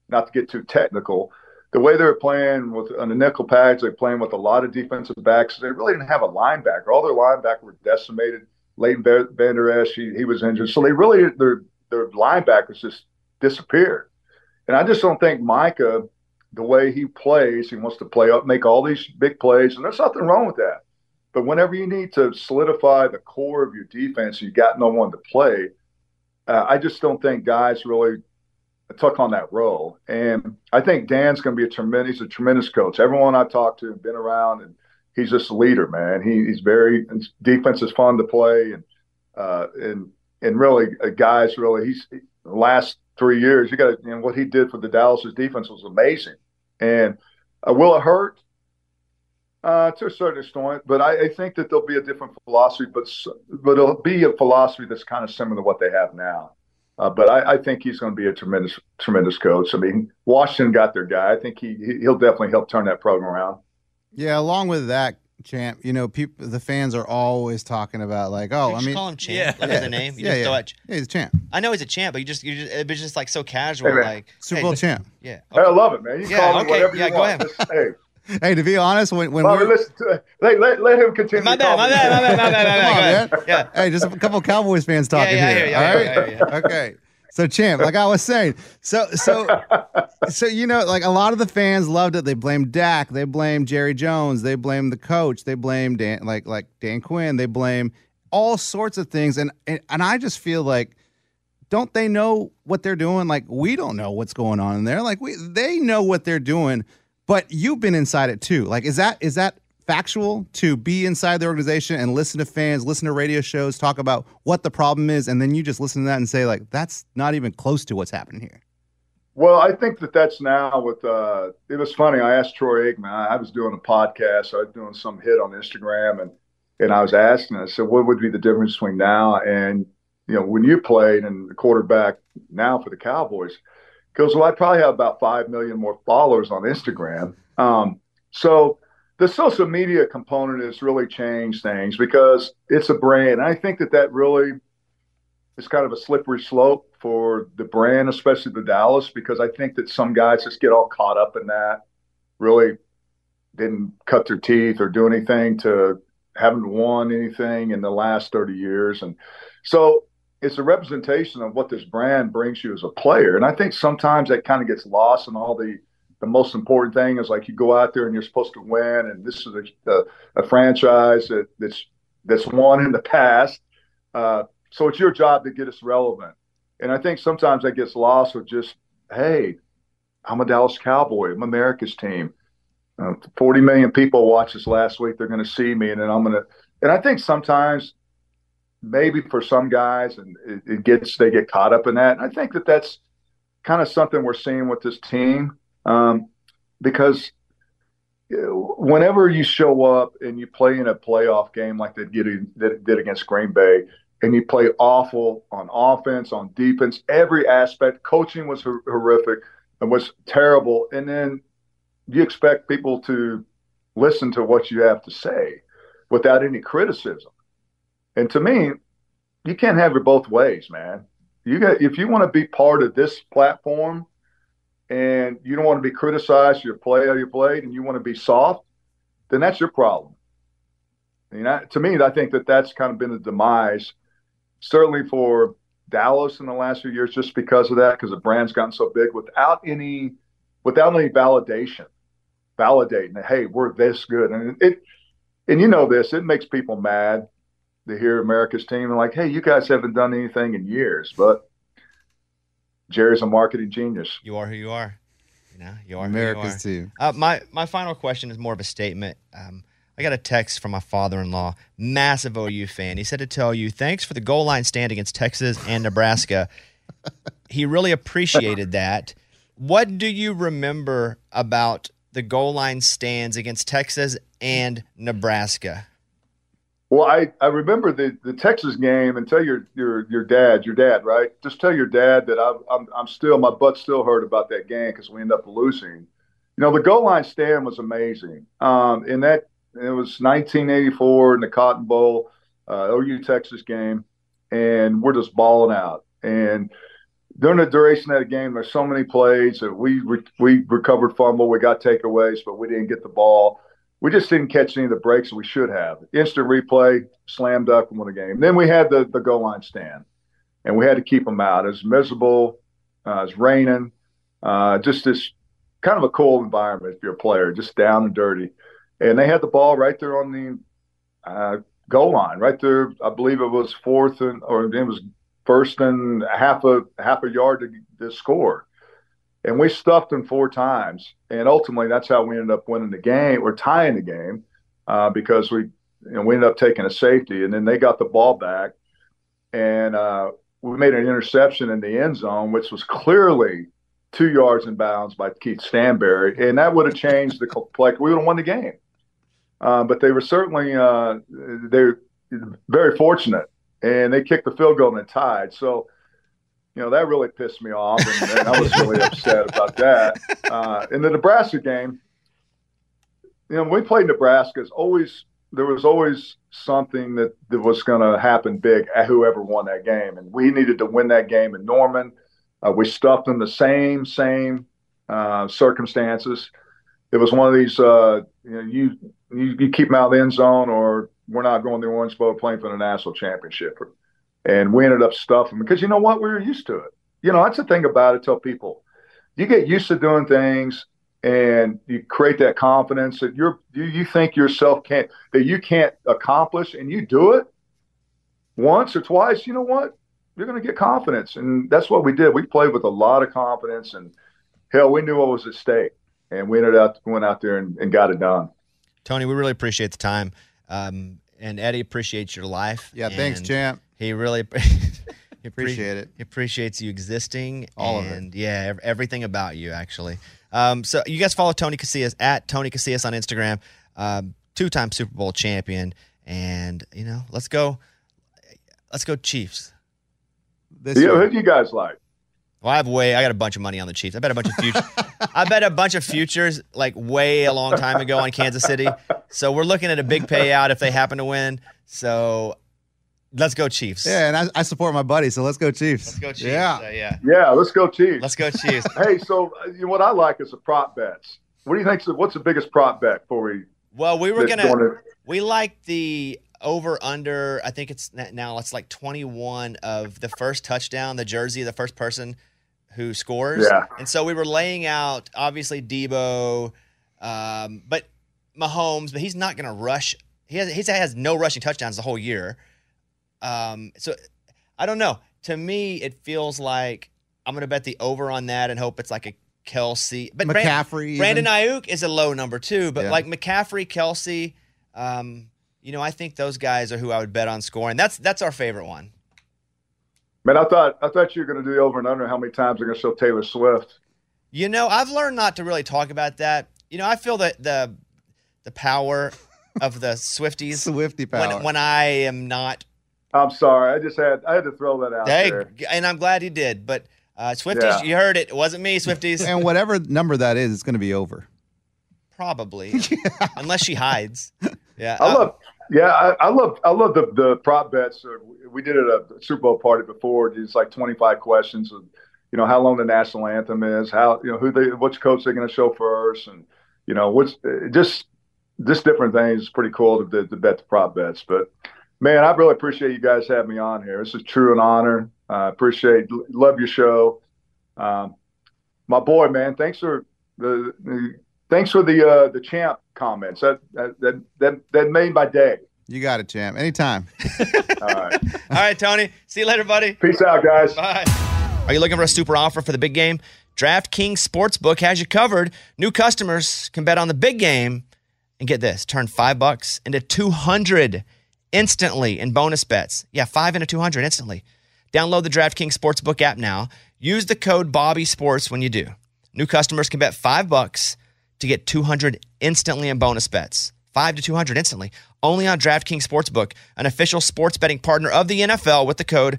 not to get too technical, the way they were playing with on the nickel pads, they're playing with a lot of defensive backs. They really didn't have a linebacker. All their linebackers were decimated. Leighton Vander Esch, he, he was injured. So they really, their, their linebackers just disappeared. And I just don't think Micah, the way he plays, he wants to play up, make all these big plays, and there's nothing wrong with that. But whenever you need to solidify the core of your defense, you got no one to play. Uh, I just don't think guys really took on that role. And I think Dan's going to be a tremendous, a tremendous coach. Everyone I've talked to, been around, and he's just a leader, man. He, he's very defense is fun to play, and uh, and and really, uh, guys, really, he's last three years. You got you know, what he did for the Dallas's defense was amazing. And uh, will it hurt? Uh, to a certain extent, but I, I, think that there'll be a different philosophy, but but it'll be a philosophy that's kind of similar to what they have now. Uh, but I, I, think he's going to be a tremendous, tremendous coach. I mean, Washington got their guy. I think he he'll definitely help turn that program around. Yeah, along with that, champ. You know, people, the fans are always talking about like, oh, You I just mean, call him champ. Like yeah, as a name. You yeah, just yeah. throw yeah, he's a champ, I know he's a champ, but you just you just it's just like so casual, Hey, like Super Bowl look- champ. Yeah. Hey, I love it, man. You Yeah, call me okay. whatever Yeah, you go want. ahead. Just, hey, Hey, to be honest, when when Bobby, we're listen to, let, let, let him continue. My bad, my bad, my bad, my bad, my bad, Come on, man. Yeah. Hey, just a couple Cowboys fans talking yeah, here. yeah, all yeah, right. yeah, yeah, Okay. So champ, like I was saying, so so so you know, like a lot of the fans loved it. They blamed Dak, they blamed Jerry Jones, they blamed the coach, they blamed Dan, like like Dan Quinn, they blame all sorts of things, and and, and I just feel like. Don't they know what they're doing? Like we don't know what's going on in there. Like we, they know what they're doing, but you've been inside it too. Like is that is that factual to be inside the organization and listen to fans, listen to radio shows, talk about what the problem is, and then you just listen to that and say like that's not even close to what's happening here. Well, I think that that's now with. Uh, it was funny. I asked Troy Aikman. I, I was doing a podcast. I was doing some hit on Instagram, and and I was asking. I said, "What would be the difference between now and you know when you played and the quarterback now for the Cowboys?" Goes, "Well, I probably have about five million more followers on Instagram." Um, so the social media component has really changed things because it's a brand. And I think that that really is kind of a slippery slope for the brand, especially the Dallas, because I think that some guys just get all caught up in that, really didn't cut their teeth or do anything to haven't won anything in the last 30 years. And so it's a representation of what this brand brings you as a player. And I think sometimes that kind of gets lost in all the the most important thing is like you go out there and you're supposed to win, and this is a, a, a franchise that, that's that's won in the past. Uh, so it's your job to get us relevant. And I think sometimes that gets lost with just, hey, I'm a Dallas Cowboy. I'm America's team. Uh, 40 million people watched us last week. They're going to see me, and then I'm going to. And I think sometimes, maybe for some guys, and it, it gets they get caught up in that. And I think that that's kind of something we're seeing with this team um, because whenever you show up and you play in a playoff game like they did, that did against Green Bay, and you play awful on offense, on defense, every aspect, coaching was horrific and was terrible, and then you expect people to listen to what you have to say without any criticism. And to me, you can't have it both ways, man. You got if you want to be part of this platform and you don't want to be criticized for your play how you played and you want to be soft, then that's your problem. I mean, to me, I think that that's kind of been the demise, certainly for Dallas in the last few years, just because of that, because the brand's gotten so big without any, without any validation, validating that hey, we're this good, and it, and you know this, it makes people mad to hear America's team and like, hey, you guys haven't done anything in years, but Jerry's a marketing genius. You are who you are. You know, you are America's who you are. team. Uh, my my final question is more of a statement. Um, I got a text from my father-in-law, massive OU fan. He said to tell you, thanks for the goal line stand against Texas and Nebraska. he really appreciated that. What do you remember about the goal line stands against Texas and Nebraska? Well, I, I remember the, the Texas game and tell your, your your dad, your dad, right? Just tell your dad that I'm I'm, I'm still my butt still hurt about that game because we ended up losing. You know, the goal line stand was amazing. Um, and that it was 1984 in the Cotton Bowl, uh, OU Texas game, and we're just balling out. And during the duration of the game, there's so many plays that we re- we recovered fumble, we got takeaways, but we didn't get the ball we just didn't catch any of the breaks we should have. Instant replay, slam dunk, and won the game. Then we had the, the goal line stand, and we had to keep them out. It was miserable. Uh, it was raining. Uh, just this kind of a cold environment if you're a player, just down and dirty. And they had the ball right there on the uh, goal line, right there. I believe it was fourth and or it was first and half a half a yard to, to score and we stuffed them four times. And ultimately, that's how we ended up winning the game or tying the game uh, because we, you know, we ended up taking a safety, and then they got the ball back, and uh, we made an interception in the end zone, which was clearly two yards in bounds by Keith Stanberry, and that would have changed the like we would have won the game. Uh, but they were certainly uh, they're very fortunate, and they kicked the field goal and tied. So you know, that really pissed me off. And, and I was really upset about that. Uh, in the Nebraska game, you know, when we played Nebraska, it's always there was always something that, that was going to happen big at whoever won that game, and we needed to win that game in Norman. Uh, we stuffed in the same same uh, circumstances. It was one of these uh, you, know, you, you you keep them out of the end zone, or we're not going to the Orange Bowl playing for the national championship and we ended up stuffing because you know what? We were used to it. You know that's the thing about it tell people you get used to doing things and you create that confidence that you're you, you think yourself can't that you can't accomplish and you do it once or twice you know what? You're going to get confidence. And that's what we did. We played with a lot of confidence and hell we knew what was at stake. And we ended up going out there and, and got it done. Tony we really appreciate the time. Um, and eddie appreciates your life. Yeah thanks champ he really He appre- Appreciate it. He appreciates you existing. All of it. and, yeah, everything about you, actually. Um, so you guys follow Tony Casillas at Tony Casillas on Instagram, um, two time Super Bowl champion. And, you know, let's go. Let's go Chiefs. This Yeah, who do you guys like? Well, I have way. I got a bunch of money on the Chiefs. I bet a bunch of futures. I bet a bunch of futures like way a long time ago on Kansas City. So we're looking at a big payout if they happen to win. So let's go Chiefs. Yeah, and I, I support my buddy, so let's go Chiefs. Let's go Chiefs. Yeah. So, yeah. Yeah, let's go Chiefs. Let's go Chiefs. hey, so uh, you know, what I like is the prop bets. What do you think? What's the biggest prop bet before we? Well, we were gonna. to- We like the over under. I think it's now it's like twenty one of the first touchdown, the jersey of the first person who scores. Yeah. And so we were laying out obviously Deebo, um, but Mahomes, but he's not going to rush. He has he has no rushing touchdowns the whole year. Um, so I don't know. To me, it feels like I'm going to bet the over on that and hope it's like a Kelce. But Bran- McCaffrey even. Brandon Aiyuk is a low number too, but Yeah. like McCaffrey, Kelce, um, you know, I think those guys are who I would bet on scoring. That's that's our favorite one. Man, I thought I thought you were going to do the over and under. How many times they're going to show Taylor Swift? You know, I've learned not to really talk about that. You know, I feel that the the power of the Swifties Swifty power. when when I am not. I'm sorry, I just had I had to throw that out Hey, there. and I'm glad he did. But uh, Swifties, Yeah. you heard it. It wasn't me, Swifties. and whatever number that is, it's going to be over. Probably, unless she hides. Yeah, I uh, love, yeah, I, I love, I love the the prop bets. Uh, We did it at a Super Bowl party before. It's like 25 questions of, you know, how long the national anthem is, how you know who they, which coach they're going to show first, and you know, what's uh, just just different things. It's pretty cool to, to, to bet the prop bets. But man, I really appreciate you guys having me on here. This is true an honor. I appreciate, love your show. Um, my boy, man, thanks for the, the thanks for the uh, the champ comments. That that that that, that made my day. You got it, champ. Anytime. All right. all right, Tony. See you later, buddy. Peace out, guys. Bye. Are you looking for a super offer for the big game? DraftKings Sportsbook has you covered. New customers can bet on the big game and get this turn five bucks into 200 instantly in bonus bets. Yeah, five into 200 instantly. Download the DraftKings Sportsbook app now. Use the code Bobby Sports when you do. New customers can bet five bucks to get 200 instantly in bonus bets. Five to 200 instantly. Only on DraftKings Sportsbook, an official sports betting partner of the NFL with the code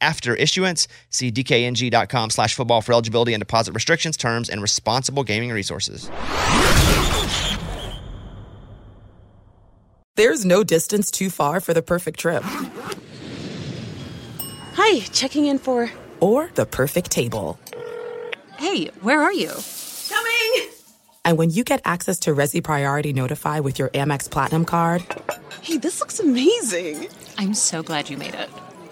after issuance. See dkng.com slash football for eligibility and deposit restrictions, terms, and responsible gaming resources. There's no distance too far for the perfect trip. Hi, checking in for. Or the perfect table. Hey, where are you? Coming! And when you get access to Resy Priority Notify with your Amex Platinum card Hey, this looks amazing. I'm so glad you made it.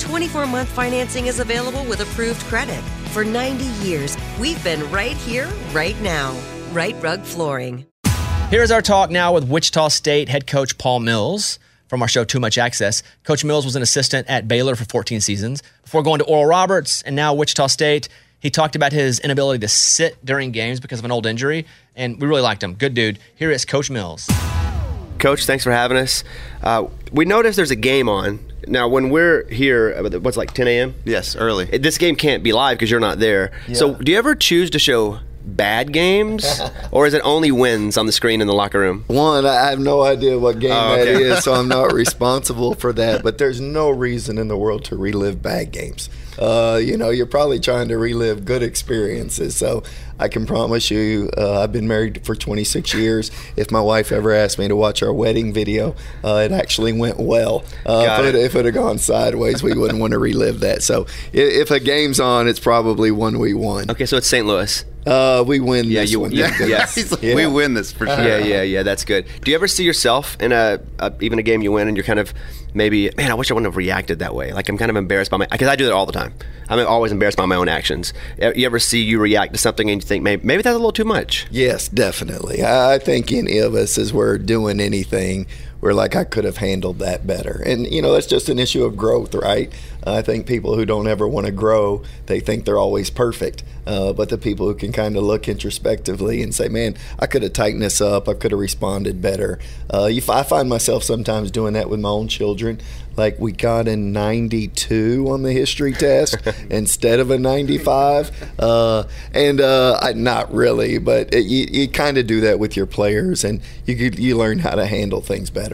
24 month financing is available with approved credit. For 90 years, we've been right here, right now. Rite Rug Flooring. Here's our talk now with Wichita State head coach Paul Mills. from our show Too Much Access. Coach Mills was an assistant at Baylor for 14 seasons before going to Oral Roberts and now Wichita State. He talked about his inability to sit during games because of an old injury, and we really liked him. Good dude. Here is Coach Mills. Coach, thanks for having us. Uh, we noticed there's a game on. Now, when we're here, uh, what's like 10 a.m.? Yes, early. This game can't be live because you're not there. So, do you ever choose to show bad games, or is it only wins on the screen in the locker room? One, I have no idea what game Oh, okay. is, so I'm not responsible for that. But there's no reason in the world to relive bad games. Uh, you know, you're probably trying to relive good experiences. So I can promise you, uh, I've been married for 26 years. If my wife ever asked me to watch our wedding video, uh, it actually went well. Uh, Got if, it. it, if it had gone sideways, we wouldn't want to relive that. So i- if a game's on, it's probably one we won. Okay, so it's St. Louis. Uh, we win Yeah, this you one. yeah, yes. Yeah. We win this for sure. Yeah, yeah, yeah. That's good. Do you ever see yourself in a, a even a game you win and you're kind of maybe, man, I wish I wouldn't have reacted that way. Like I'm kind of embarrassed by my because I do that all the time. I'm always embarrassed by my own actions. You ever see you react to something and you think maybe maybe that's a little too much? Yes, definitely. I think any of us, as we're doing anything, we're like, I could have handled that better. And, you know, that's just an issue of growth, right? I think people who don't ever want to grow, they think they're always perfect. Uh, but the people who can kind of look introspectively and say, man, I could have tightened this up, I could have responded better. Uh, you, I find myself sometimes doing that with my own children. Like we got a 92 on the history test instead of a 95. Uh, and uh, I, not really, but it, you, you kind of do that with your players and you, you learn how to handle things better.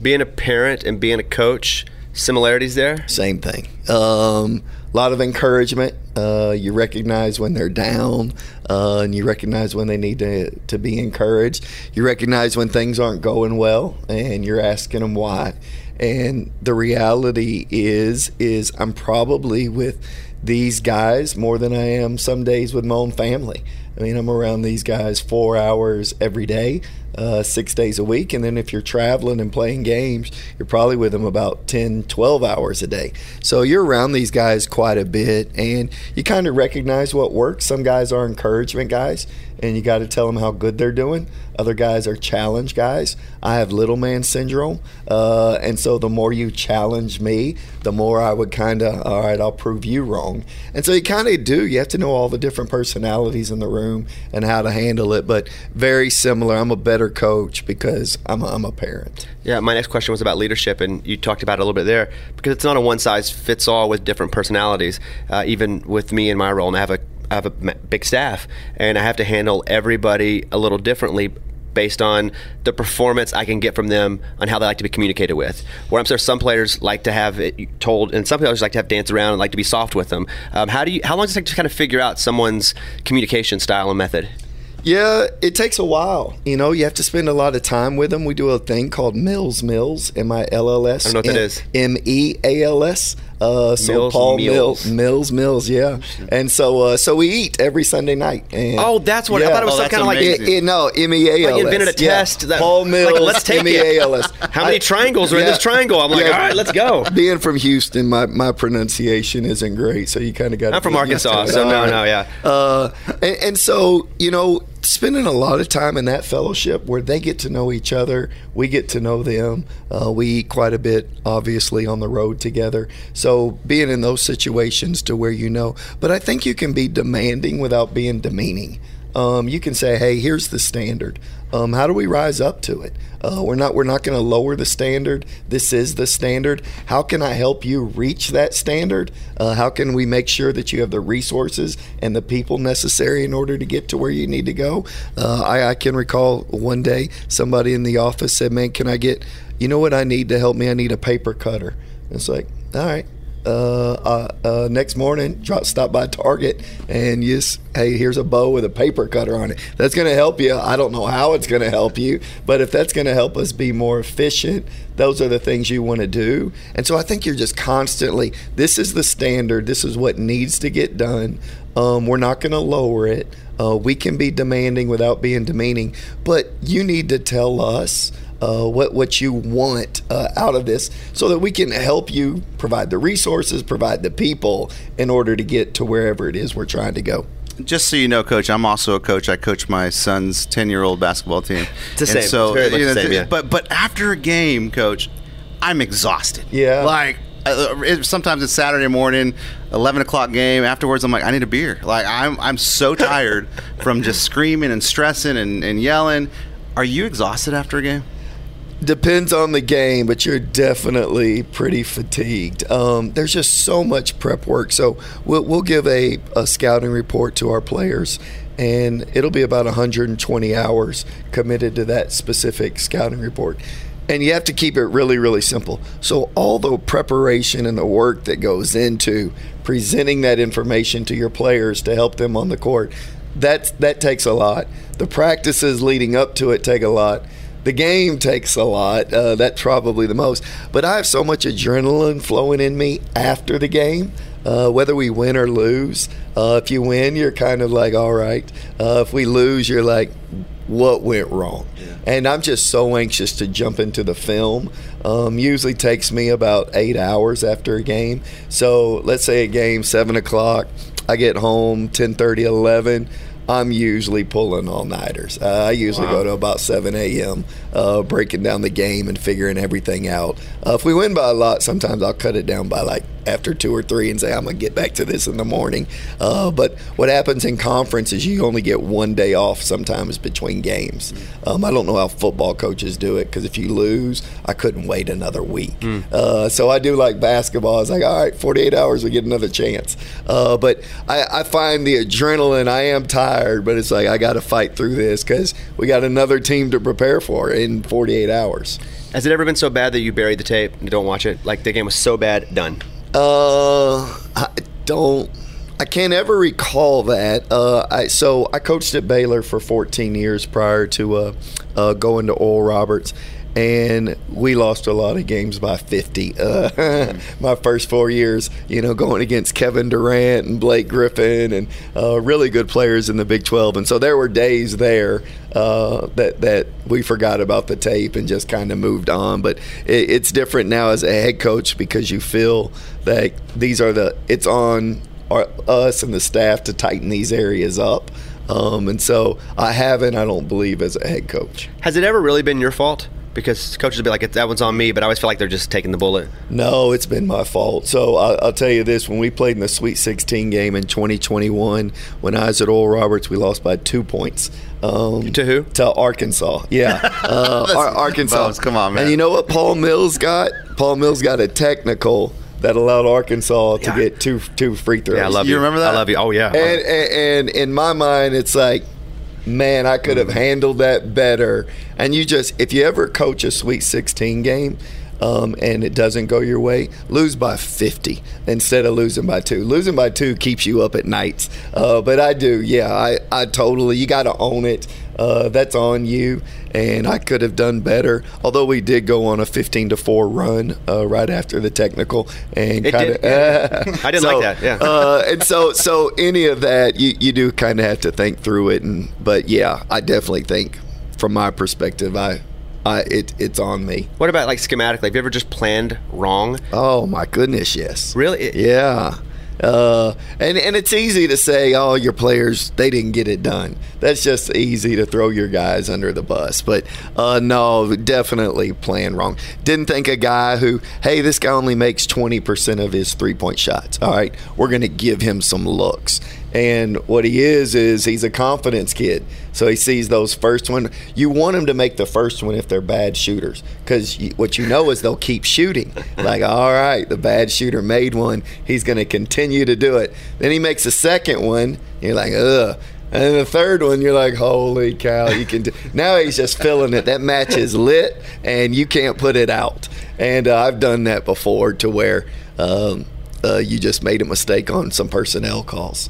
Being a parent and being a coach, similarities there? Same thing. Um, a lot of encouragement. Uh, you recognize when they're down, uh, and you recognize when they need to, to be encouraged. You recognize when things aren't going well, and you're asking them why. And the reality is, is I'm probably with these guys more than I am some days with my own family. I mean, I'm around these guys four hours every day, uh, six days a week. And then if you're traveling and playing games, you're probably with them about 10, 12 hours a day. So you're around these guys quite a bit and you kind of recognize what works. Some guys are encouragement guys and you got to tell them how good they're doing. Other guys are challenge guys. I have little man syndrome. Uh, and so the more you challenge me, the more I would kind of, all right, I'll prove you wrong. And so you kind of do. You have to know all the different personalities in the room and how to handle it. But very similar. I'm a better coach because I'm a, I'm a parent. Yeah, my next question was about leadership, and you talked about it a little bit there because it's not a one size fits all with different personalities. Uh, even with me in my role, and I have a I have a big staff, and I have to handle everybody a little differently based on the performance I can get from them on how they like to be communicated with. Where I'm sure some players like to have it told, and some players like to have dance around and like to be soft with them. Um, how do you? How long does it take to kind of figure out someone's communication style and method? Yeah, it takes a while. You know, you have to spend a lot of time with them. We do a thing called Mills Mills, M I L L S. I don't know what that is. M E A L S. Uh, so Mills Paul Mills, Mills, Mills, yeah. And so, uh, so we eat every Sunday night. And Oh, that's what- I thought it was some kind of like- It- it- no M E A L S. Like invented a yeah. test that- Paul like, Mills. let's take it. M-E-A-L-S. How many triangles are in this triangle? I'm like, all right, let's go. Being from Houston, my, my pronunciation isn't great, so you kind of got. I'm from Arkansas, so no, no, yeah. Uh, and, and so you know, spending a lot of time in that fellowship where they get to know each other, we get to know them. Uh, we eat quite a bit, obviously, on the road together. So being in those situations to where you know, but I think you can be demanding without being demeaning. Um, you can say, "Hey, here's the standard. Um, how do we rise up to it? Uh, we're not we're not going to lower the standard. This is the standard. How can I help you reach that standard? Uh, how can we make sure that you have the resources and the people necessary in order to get to where you need to go? Uh, I, I can recall one day somebody in the office said, "Man, can I get? You know what I need to help me? I need a paper cutter." It's like, all right uh, uh, uh, next morning, drop, stop by Target and just, hey, here's a bow with a paper cutter on it. That's going to help you. I don't know how it's going to help you, but if that's going to help us be more efficient, those are the things you want to do. And so I think you're just constantly, this is the standard. This is what needs to get done. Um, we're not going to lower it. Uh, we can be demanding without being demeaning, but you need to tell us uh, what what you want uh, out of this, so that we can help you provide the resources, provide the people in order to get to wherever it is we're trying to go. Just so you know, Coach, I'm also a coach. I coach my son's 10 year old basketball team. It's the And same. So, It's very much you know, the same, yeah. But but after a game, Coach, I'm exhausted. Yeah. Like uh, it, sometimes it's Saturday morning, eleven o'clock game. Afterwards, I'm like, I need a beer. Like I'm I'm so tired from just screaming and stressing and, and yelling. Are you exhausted after a game? Depends on the game, but you're definitely pretty fatigued. Um, there's just so much prep work. So we'll, we'll give a, a scouting report to our players, and it'll be about 120 hours committed to that specific scouting report. And you have to keep it really, really simple. So all the preparation and the work that goes into presenting that information to your players to help them on the court, that that takes a lot. The practices leading up to it take a lot the game takes a lot. Uh, that's probably the most. But I have so much adrenaline flowing in me after the game, uh, whether we win or lose. Uh, if you win, you're kind of like, all right. Uh, if we lose, you're like, what went wrong? And I'm just so anxious to jump into the film. Um, usually takes me about eight hours after a game. So let's say a game seven o'clock. I get home 10:30, 11. I'm usually pulling all nighters. Uh, I usually Wow. go to about 7 a.m., uh, breaking down the game and figuring everything out. Uh, if we win by a lot, sometimes I'll cut it down by like after two or three and say, I'm going to get back to this in the morning. Uh, but what happens in conference is you only get one day off sometimes between games. Um, I don't know how football coaches do it because if you lose, I couldn't wait another week. Uh, so I do like basketball. It's like, all right, 48 hours, we get another chance. Uh, but I, I find the adrenaline, I am tired, but it's like, I got to fight through this because we got another team to prepare for in 48 hours. Has it ever been so bad that you buried the tape and don't watch it? Like the game was so bad, done. Uh, I don't. I can't ever recall that. Uh, I so I coached at Baylor for 14 years prior to uh, uh, going to Oral Roberts, and we lost a lot of games by 50. Uh, my first four years, you know, going against Kevin Durant and Blake Griffin and uh, really good players in the Big 12, and so there were days there uh, that that we forgot about the tape and just kind of moved on. But it, it's different now as a head coach because you feel that these are the it's on our, us and the staff to tighten these areas up. Um, and so I haven't, I don't believe, as a head coach. Has it ever really been your fault? Because coaches will be like, that one's on me, but I always feel like they're just taking the bullet. No, it's been my fault. So I, I'll tell you this: when we played in the Sweet 16 game in 2021, when I was at Oral Roberts, we lost by two points. Um, to who? To Arkansas. Yeah, uh, Ar- Arkansas. Bums, come on, man. And you know what Paul Mills got? Paul Mills got a technical that allowed Arkansas to get two two free throws. Yeah, I love you. You remember that? I love you. Oh, yeah. And, and, and in my mind, it's like, man, I could have handled that better. And you just, if you ever coach a Sweet 16 game, um, and it doesn't go your way, lose by 50 instead of losing by two. Losing by two keeps you up at nights. Uh, but I do, yeah, I, I totally, you got to own it. Uh, that's on you, and I could have done better. Although we did go on a 15 to four run uh, right after the technical, and It kind did, yeah. I didn't like that, yeah. uh, and so, so any of that, you, you do kind of have to think through it. And but yeah, I definitely think, from my perspective, I, I it, it's on me. What about like schematically? Have you ever just planned wrong? Oh my goodness, yes. Really? Yeah. Uh, and and it's easy to say, oh, your players they didn't get it done. That's just easy to throw your guys under the bus. But uh, no, definitely playing wrong. Didn't think a guy who, hey, this guy only makes twenty percent of his three point shots. All right, we're gonna give him some looks. And what he is is he's a confidence kid. So he sees those first one. You want him to make the first one if they're bad shooters, because what you know is they'll keep shooting. Like, all right, the bad shooter made one. He's going to continue to do it. Then he makes a second one. You're like, ugh. And then the third one, you're like, holy cow, you can do. Now he's just filling it. That match is lit, and you can't put it out. And uh, I've done that before to where um, uh, you just made a mistake on some personnel calls.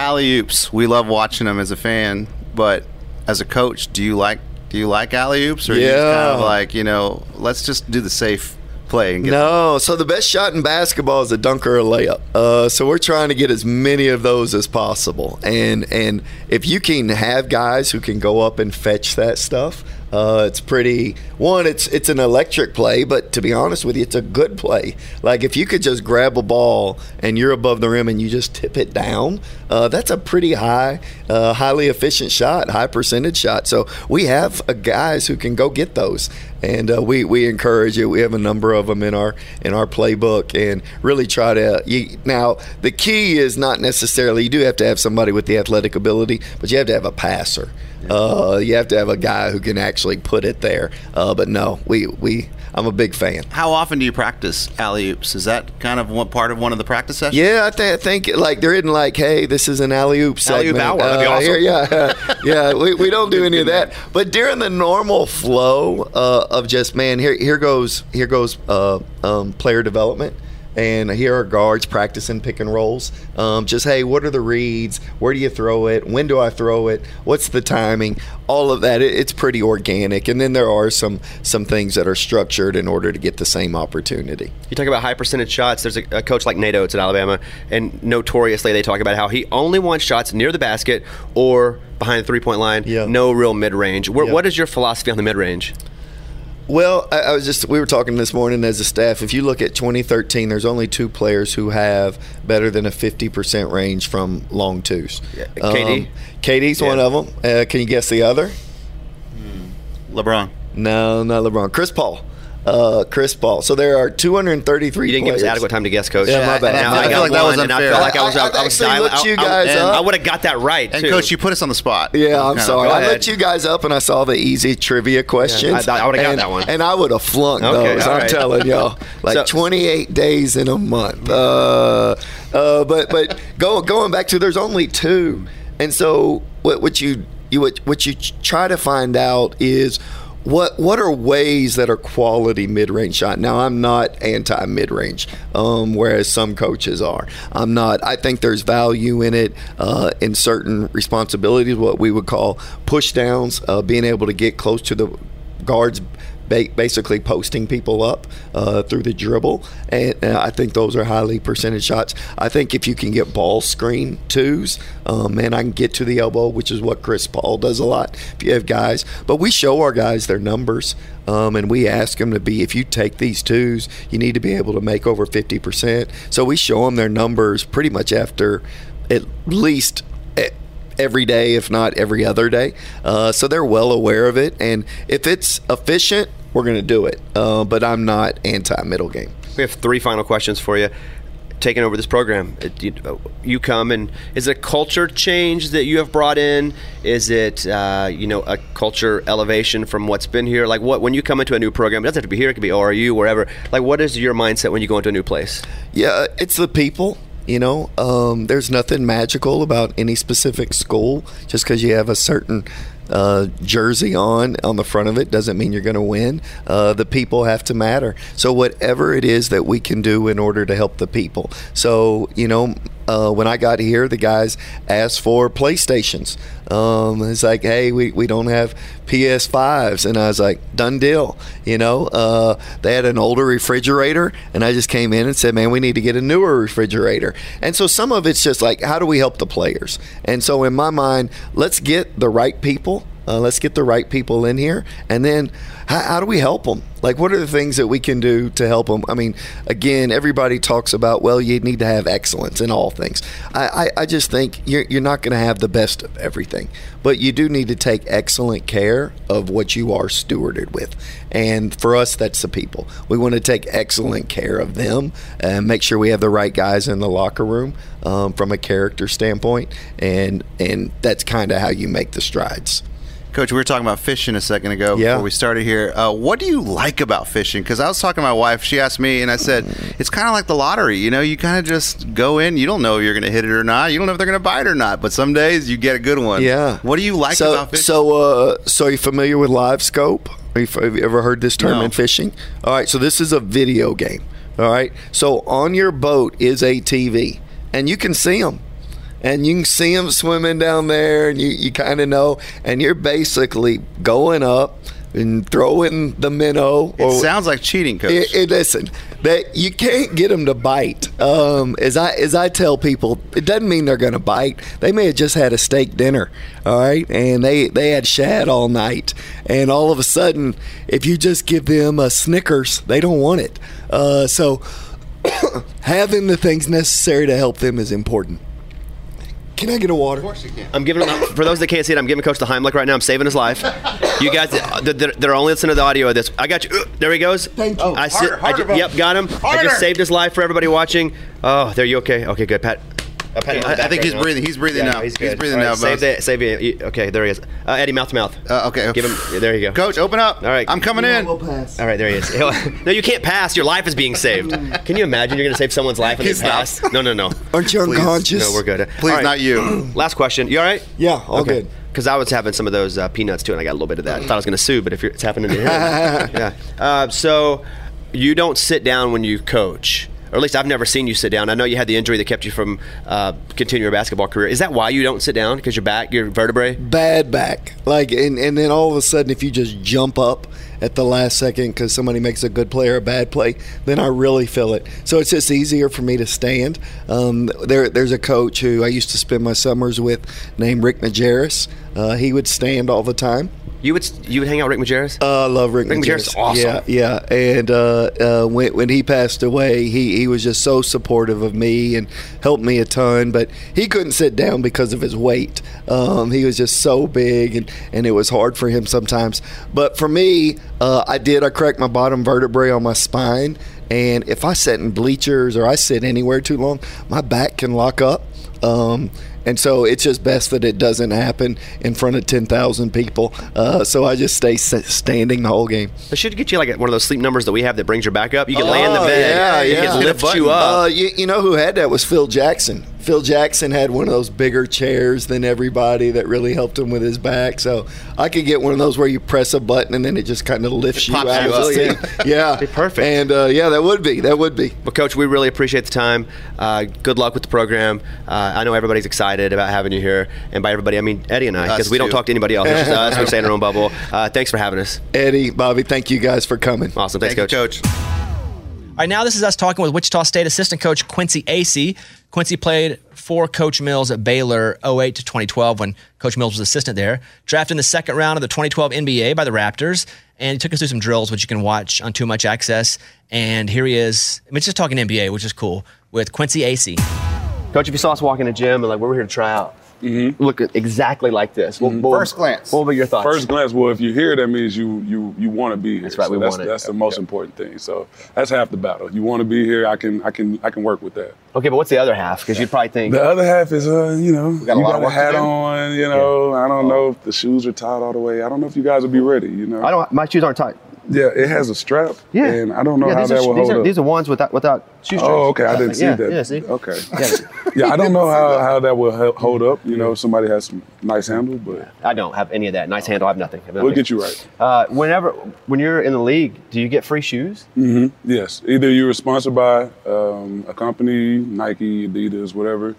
Alley oops. We love watching them as a fan, but as a coach, do you like do you like alley oops or are you kind of Yeah. like you know let's just do the safe play and get No, so the best shot in basketball is a dunk or a layup. Uh, so we're trying to get as many of those as possible, and and if you can have guys who can go up and fetch that stuff, Uh, it's pretty one. It's it's an electric play, but to be honest with you, it's a good play. Like if you could just grab a ball and you're above the rim and you just tip it down, uh, that's a pretty high, uh, highly efficient shot, high percentage shot. So we have uh, guys who can go get those, and uh, we we encourage it. We have a number of them in our in our playbook, and really try to. You, now the key is not necessarily you do have to have somebody with the athletic ability, but you have to have a passer. Uh, you have to have a guy who can actually put it there. Uh, but no, we we I'm a big fan. How often do you practice alley oops? Is that kind of one part of one of the practice sessions? Yeah, I, th- I think like there isn't like, hey, this is an alley oop segment. hour, that'd be Uh, awesome. here- yeah, yeah. We, we don't do any of that. But during the normal flow uh, of just man, here here goes here goes uh, um, player development. And here are guards practicing pick and rolls. Um, just hey, what are the reads? Where do you throw it? When do I throw it? What's the timing? All of that. It, it's pretty organic. And then there are some some things that are structured in order to get the same opportunity. You talk about high percentage shots. There's a, a coach like Nate Oats at Alabama, and notoriously they talk about how he only wants shots near the basket or behind the three point line. Yeah. No real mid range. Yeah. What is your philosophy on the mid range? Well, I, I was just we were talking this morning as a staff. If you look at 2013, there's only two players who have better than a 50% range from long twos. Um, KD? KD's one of them. Uh, can you guess the other? LeBron. No, not LeBron. Chris Paul. Uh, Chris Paul. So there are 233. You didn't give us adequate time to guess, Coach. Yeah, my bad. Now I I, feel like that was and I unfair. felt like I was, I, I- I I was actually dialing. looked you I- I- guys up. I would have got that right. And too. coach, you put us on the spot. Yeah, I'm Kinda- sorry. I ahead. looked you guys up and I saw the easy trivia questions. I- I would've got and, that one. And I would have flunked Okay, those. all I'm telling y'all. Like So- 28 days in a month. Uh, uh, but but go, going back to there's only two, and so what what you you what, what you try to find out is. What what are ways that are quality mid range shot? Now I'm not anti mid range, um, whereas some coaches are. I'm not. I think there's value in it uh, in certain responsibilities, what we would call push downs, uh, being able to get close to the guards ba- basically posting people up uh, through the dribble, and uh, I think those are highly percentage shots. I think if you can get ball screen twos, um, man, I can get to the elbow, which is what Chris Paul does a lot. If you have guys, but we show our guys their numbers, um, and we ask them to be. If you take these twos, you need to be able to make over fifty percent. So we show them their numbers pretty much after at least. every day, if not every other day. Uh, so they're well aware of it. And if it's efficient, we're going to do it. Uh, but I'm not anti middle game. We have three final questions for you. Taking over this program, It- you, uh, you come and is it a culture change that you have brought in? Is it uh, you know a culture elevation from what's been here? Like what when you come into a new program, it doesn't have to be here; it could be ORU, wherever. Like what is your mindset when you go into a new place? Yeah, it's the people. You know, um, there's nothing magical about any specific school. Just because you have a certain uh, jersey on on the front of it doesn't mean you're going to win. Uh, the people have to matter. So whatever it is that we can do in order to help the people. So you know, uh, when I got here, the guys asked for PlayStations. Um, it's like, hey, we, we don't have PS5s, and I was like, done deal. You know, uh, they had an older refrigerator, and I just came in and said, man, we need to get a newer refrigerator. And so some of it's just like, how do we help the players? And so in my mind, let's get the right people. Uh, let's get the right people in here, and then how, how do we help them? Like, what are the things that we can do to help them? I mean, again, everybody talks about well, you need to have excellence in all things. I, I, I just think you're, you're not going to have the best of everything, but you do need to take excellent care of what you are stewarded with. And for us, that's the people. We want to take excellent care of them and make sure we have the right guys in the locker room um, from a character standpoint, and and that's kind of how you make the strides. Coach, we were talking about fishing a second ago Yeah. before we started here. Uh, what do you like about fishing? Because I was talking to my wife. She asked me, and I said, it's kind of like the lottery. You know, you kind of just go in. You don't know if you're going to hit it or not. You don't know if they're going to bite or not. But some days you get a good one. Yeah. What do you like so, about fishing? So, uh, so are you familiar with live scope? Have you ever heard this term No. in fishing? All right. So this is a video game. All right. So on your boat is a TV, and you can see them. And you can see them swimming down there, and you, you kind of know. And you're basically going up and throwing the minnow. it sounds like cheating, Coach. It, it- listen, that you can't get them to bite. Um, as I as I tell people, it doesn't mean they're going to bite. They may have just had a steak dinner, all right, and they they had shad all night, and all of a sudden, if you just give them a Snickers, they don't want it. Uh, so having the things necessary to help them is important. Can I get a water? Of course you can. I'm giving him, for those that can't see it. I'm giving Coach the Heimlich right now. I'm saving his life. You guys, they're, they're only listening to the audio of this. I got you. Uh, There he goes. Thank you. I Harder, I harder, ju- yep, got him. I just saved his life for everybody watching. Oh, there you okay? Okay, good, Pat. Pat him on the I- I think he's now. breathing- he's breathing Yeah, now. He's, He's breathing All right, now, Save boss. the, save it. Okay, there he is. Uh, Eddie, mouth to mouth. Uh, okay. Give him. There you go. Coach, open up. All right. I'm coming in. Will pass. All right, there he is. no, you can't pass. Your life is being saved. Can you imagine you're going to save someone's life and they pass? No, no, no. Aren't you unconscious? No, we're good. Please, All right. not you. Last question. You all right? Yeah, all good. Because I was having some of those uh, peanuts too, and I got a little bit of that. I thought I was going to sue, but if you're, it's happening to him, yeah. Uh, so you don't sit down when you coach, or at least I've never seen you sit down. I know you had the injury that kept you from uh, continuing your basketball career. Is that why you don't sit down? Because your back, your vertebrae? bad back. Like, and, and then all of a sudden, if you just jump up at the last second because somebody makes a good play or a bad play, then I really feel it. So it's just easier for me to stand. Um, there, there's a coach who I used to spend my summers with named Rick Majerus. Uh, he would stand all the time. You would you would hang out with Rick Majerus? Uh, I love Rick, Rick Majerus is awesome. Yeah, yeah. And uh, uh, when, when he passed away, he, he was just so supportive of me and helped me a ton. But he couldn't sit down because of his weight. Um, he was just so big, and, and it was hard for him sometimes. But for me, uh, I did. I cracked my bottom vertebrae on my spine. And if I sit in bleachers or I sit anywhere too long, my back can lock up. Um, and so it's just best that it doesn't happen in front of 10,000 people. Uh, so I just stay s- standing the whole game. I should get you like one of those sleep numbers that we have that brings your back up. You can lay in the Oh, bed. Yeah, it yeah. can lift you up. Uh, you, you know who had that was Phil Jackson. Phil Jackson had one of those bigger chairs than everybody that really helped him with his back. So I could get one of those where you press a button and then it just kind of lifts you out pops of you the up. seat. Yeah, perfect. And uh, yeah, that would be that would be. Well, Coach, we really appreciate the time. Uh, good luck with the program. Uh, I know everybody's excited about having you here. And by everybody, I mean Eddie and I, because we don't talk to anybody else. It's just us. We stay in our own bubble. Uh, thanks for having us. Eddie, Bobby, thank you guys for coming. Awesome. Thanks, Thank you, Coach. Right, now this is us talking with Wichita State assistant coach Quincy Acy. Quincy played for Coach Mills at Baylor 08 to 2012 when Coach Mills was assistant there. Drafted in the second round of the 2012 NBA by the Raptors, and he took us through some drills, which you can watch on Too Much Access. And here he is. I mean, just talking NBA, which is cool, with Quincy Acy. Coach, if you saw us walking in the gym and like we're here to try out, look exactly like this. What, what- First glance. What were your thoughts? First glance, well, if you hear, that means you you you want to be here. That's right, So we that's, want it. That's the most important thing. So that's half the battle. You want to be here. I can I can I can work with that. okay, but what's the other half? Because you'd probably think The other half is uh you know got a you lot got of a hat on. You know I don't know if the shoes are tied all the way. I don't know if you guys will be ready. You know. I don't. My shoes aren't tight. Yeah, it has a strap. Yeah. And I don't know yeah, how that are, will these hold are, up. These are ones without without shoestrings. Oh, okay. I didn't see yeah, that. Yeah, see. Okay. Yeah. Yeah, I don't know how, how that will hold up. You know, if somebody has some nice handle, but I don't have any of that. Nice handle. I have nothing. I have we'll get you right. Uh, whenever when you're in the league, do you get free shoes? Mm-hmm. Yes. Either you were sponsored by um, a company, Nike, Adidas, whatever,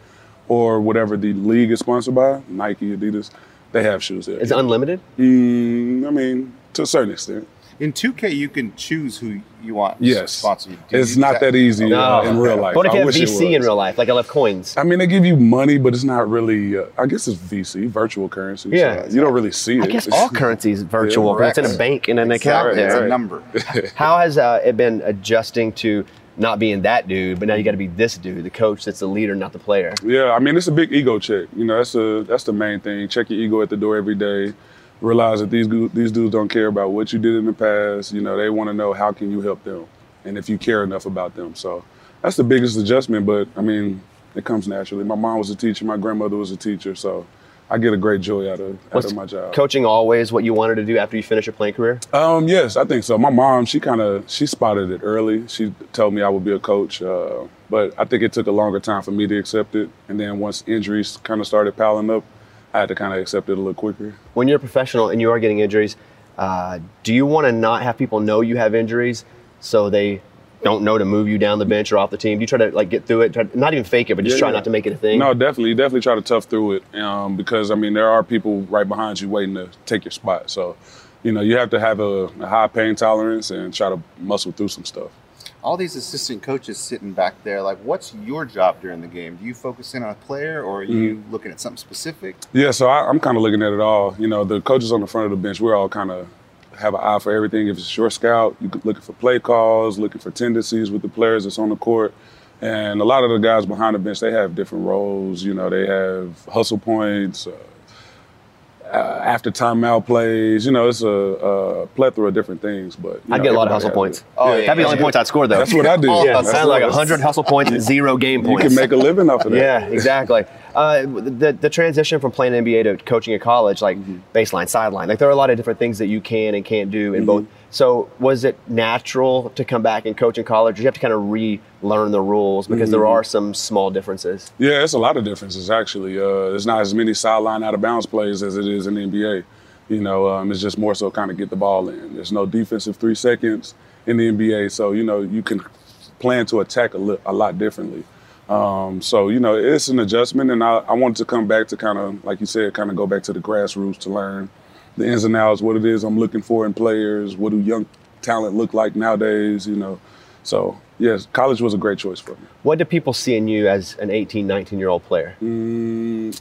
or whatever the league is sponsored by, Nike, Adidas, they have shoes there. Is it unlimited? Mm, I mean, to a certain extent. In 2K, you can choose who you want. Yes. Sponsor you. Do It's not that easy No. in real life. What if I you have wish VC in real life? Like I left coins. I mean, they give you money, but it's not really. Uh, I guess it's VC, virtual currency. so Yeah. you don't really see it. I guess all currency is virtual. Yeah, it's in a bank in an account Exactly. It's there. a number. How has uh, it been adjusting to not being that dude, but now you got to be this dude, the coach that's the leader, not the player? Yeah, I mean it's a big ego check. You know, that's a that's the main thing. Check your ego at the door every day. Realize that these these dudes don't care about what you did in the past. You know, they want to know how can you help them, and if you care enough about them. So that's the biggest adjustment. But I mean, it comes naturally. My mom was a teacher. My grandmother was a teacher. So I get a great joy out of out Was of my job. coaching always what you wanted to do after you finish your playing career? Um, yes, I think so. My mom, she kind of she spotted it early. She told me I would be a coach, uh, but I think it took a longer time for me to accept it. And then once injuries kind of started piling up, I had to kind of accept it a little quicker. When you're a professional and you are getting injuries, uh, do you want to not have people know you have injuries so they don't know to move you down the bench or off the team? Do you try to like get through it? Try, not even fake it, but just Yeah, try yeah. not to make it a thing. No, definitely, definitely try to tough through it um, because I mean there are people right behind you waiting to take your spot. So, you know, you have to have a, a high pain tolerance and try to muscle through some stuff. All these assistant coaches sitting back there, like, what's your job during the game? Do you focus in on a player, or are you Mm-hmm. looking at something specific? Yeah, so I, I'm kind of looking at it all. You know, the coaches on the front of the bench, we're all kind of have an eye for everything. If it's your scout, you're looking for play calls, looking for tendencies with the players that's on the court. And a lot of the guys behind the bench, they have different roles. You know, they have hustle points, uh, uh, after timeout plays. You know, it's a, a plethora of different things. But I'd know, get a lot of hustle points. it. Oh, yeah. That'd be the only points I'd score, though. That's what I do. Yeah, That's sounds like 100 hustle points and zero game points. You can make a living off of that. Yeah, exactly. Uh, the the transition from playing NBA to coaching at college, like Mm-hmm. baseline, sideline, like there are a lot of different things that you can and can't do in both. Mm-hmm. So was it natural to come back and coach in college? Or you have to kind of relearn the rules because there Mhm. are some small differences. Yeah, it's a lot of differences actually. Uh, there's not as many sideline out of bounds plays as it is in the NBA. You know, um, it's just more so kind of get the ball in. There's no defensive three seconds in the NBA, so you know you can plan to attack a, li- a lot differently. Um, so you know it's an adjustment, and I, I wanted to come back to kind of like you said, kind of go back to the grassroots to learn the ins and outs, what it is I'm looking for in players, what do young talent look like nowadays. You know, so yes, college was a great choice for me. What do people see in you as an 18, 19 year old player? Mm,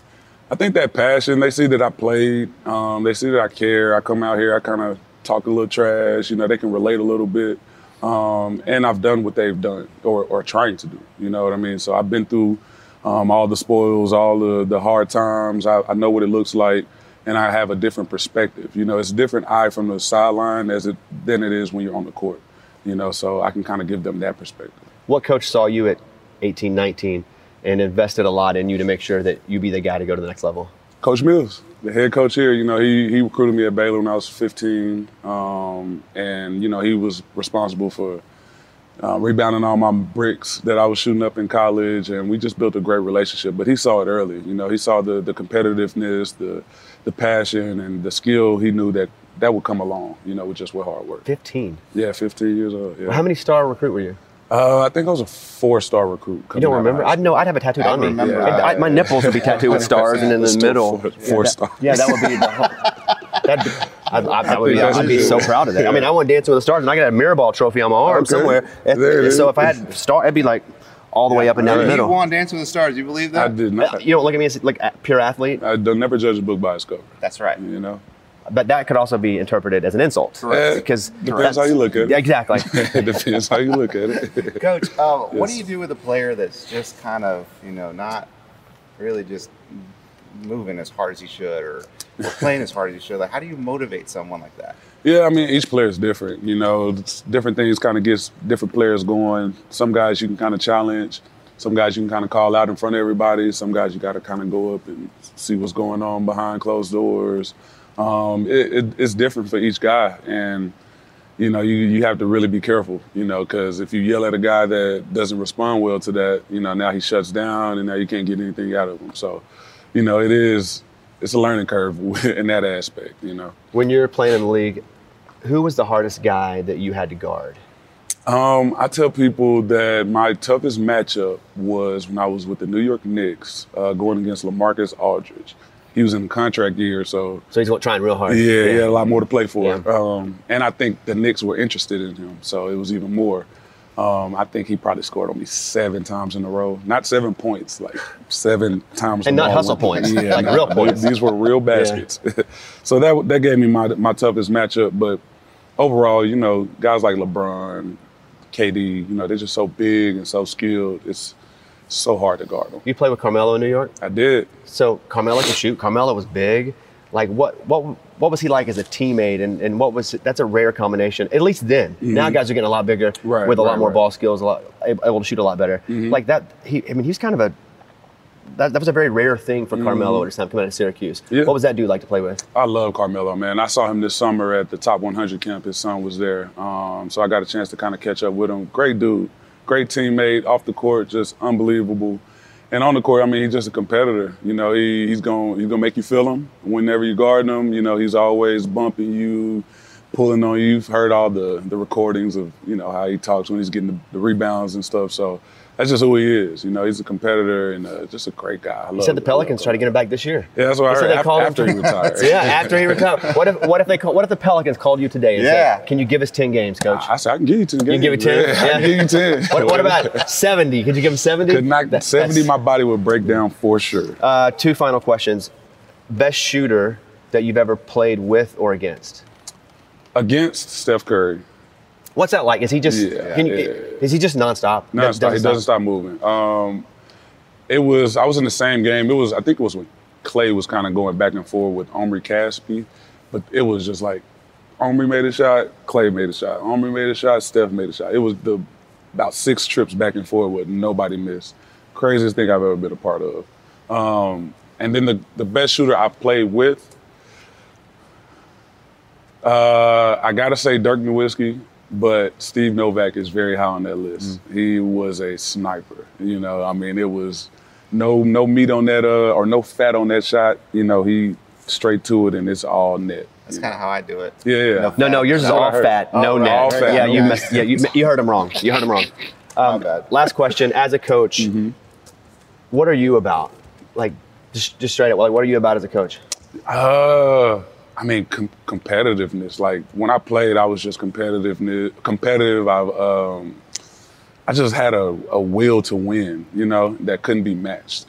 I think that passion. They see that I played. Um, they see that I care. I come out here. I kind of talk a little trash. You know, they can relate a little bit. Um, and I've done what they've done or, or trying to do. You know what I mean? So I've been through um, all the spoils, all the, the hard times. I, I know what it looks like, and I have a different perspective. You know, it's a different eye from the sideline as it than it is when you're on the court. You know, so I can kind of give them that perspective. What coach saw you at 18, 19 and invested a lot in you to make sure that you be the guy to go to the next level? Coach Mills, the head coach here, you know, he, he recruited me at Baylor when I was 15. Um, and, you know, he was responsible for uh, rebounding all my bricks that I was shooting up in college. And we just built a great relationship. But he saw it early. You know, he saw the, the competitiveness, the, the passion, and the skill. He knew that that would come along, you know, with just with hard work. 15? Yeah, 15 years old. Yeah. Well, how many star recruit were you? Uh, I think I was a four-star recruit. You don't remember? I'd know. I'd have a tattooed I on me. remember. And I- my nipples would be tattooed with stars, and in the middle, four- yeah, four that- stars. Yeah, that would be the whole. That'd be, I'd, I, that would be, I'd be so proud of that. I mean, Yeah. I won Dancing with the Stars, and I got a Mirrorball trophy on my arm Okay. somewhere. There so if I had star, it'd be like all the way up and down the middle. You middle. won Dancing with the Stars. You believe that? I did not. You don't look at me as like a pure athlete. I don't never judge a book by its cover. That's right. You know, But that could also be interpreted as an insult. Correct. Because Depends that's- how you look at it. Exactly. it depends how you look at it. Coach, uh, what do you do with a player that's just kind of, you know, not really just moving as hard as he should or, or playing as hard as he should? Like, how do you motivate someone like that? Yeah, I mean, each player is different. You know, it's different things kind of gets different players going. Some guys you can kind of challenge. Some guys you can kind of call out in front of everybody. Some guys you got to kind of go up and see what's going on behind closed doors. Um, it, it, it's different for each guy, and you know, you you have to really be careful. You know, because if you yell at a guy that doesn't respond well to that, you know, now he shuts down, and now you can't get anything out of him. So, you know, it is it's a learning curve in that aspect. You know. When you're playing in the league, who was the hardest guy that you had to guard? Um, I tell people that my toughest matchup was when I was with the New York Knicks, uh, going against LaMarcus Aldridge. He was in the contract year, so So he's trying real hard. yeah, he had a lot more to play for. Yeah. Um, and I think the Knicks were interested in him, so it was even more. Um, I think he probably scored on me seven times in a row. Not seven points, like seven times. And not hustle points, Yeah, like no, real points. These were real baskets. so that that gave me my my toughest matchup. But overall, you know, guys like LeBron, KD, you know, they're just so big and so skilled. It's so hard to guard them. You played with Carmelo in New York. I did. So Carmelo can shoot. Carmelo was big. Like what what what was he like as a teammate? And, and what was that's a rare combination. At least then. Now Mhm. guys are getting a lot bigger Right, with a lot more right. ball skills, a lot able to shoot a lot better. Mhm. Like that. He I mean he's kind of a that, that was a very rare thing for Carmelo Mhm. at his time coming out of Syracuse. Yeah. What was that dude like to play with? I love Carmelo, man. I saw him this summer at the Top 100 camp. His son was there, um, so I got a chance to kind of catch up with him. Great dude, great teammate. Off the court, just unbelievable. And on the court, I mean, he's just a competitor. You know, he, he's going he's gonna make you feel him whenever you guard him. You know, he's always bumping you, pulling on you. You've heard all the the recordings of you know how he talks when he's getting the, the rebounds and stuff. So that's just who he is. You know, he's a competitor and uh, just a great guy. I You said the. Pelicans try to get him back this year. Yeah, that's what I They said heard. they Af- called him- after he retired. yeah, after he retired. What if what if they call, what if the Pelicans called you today and Yeah. said, "Can you give us ten games, coach?" I said I can give you ten You games. can give it ten. Yeah, I can give you ten. What, what about seventy? Could you give him seventy? Could knock seventy. My body would break down for sure. Uh, two final questions. Best shooter that you've ever played with or against? Against Steph Curry. What's that like? Is he just? Yeah, can you, yeah. Is he just nonstop? No, not, he doesn't stop moving. Um, it was I was in the same game. It was I think it was when Clay was kind of going back and forth with Omri Caspi, but it was just like Omri made a shot, Clay made a shot, Omri made a shot, Steph made a shot. It was the about six trips back and forth with nobody missed. Craziest thing I've ever been a part of. Um, and then the the best shooter I played with. Uh, I gotta say Dirk Nowitzki, but Steve Novak is very high on that list. He was a sniper. You know, I mean, it was no no meat on that uh, or no fat on that shot. You know, he straight to it and it's all net. That's kind of how I do it. Yeah, yeah. No, no, yours is That's what all fat, no All- net. all fat, yeah, no you net. messed, yeah, you, you heard him wrong. You heard him wrong. Um, last question: As a coach, Mm-hmm. what are you about? Like, just, just straight up, like, what are you about as a coach? Uh, I mean, com- competitiveness. Like when I played, I was just competitive. Competitive. I um, I just had a, a will to win. You know, that couldn't be matched,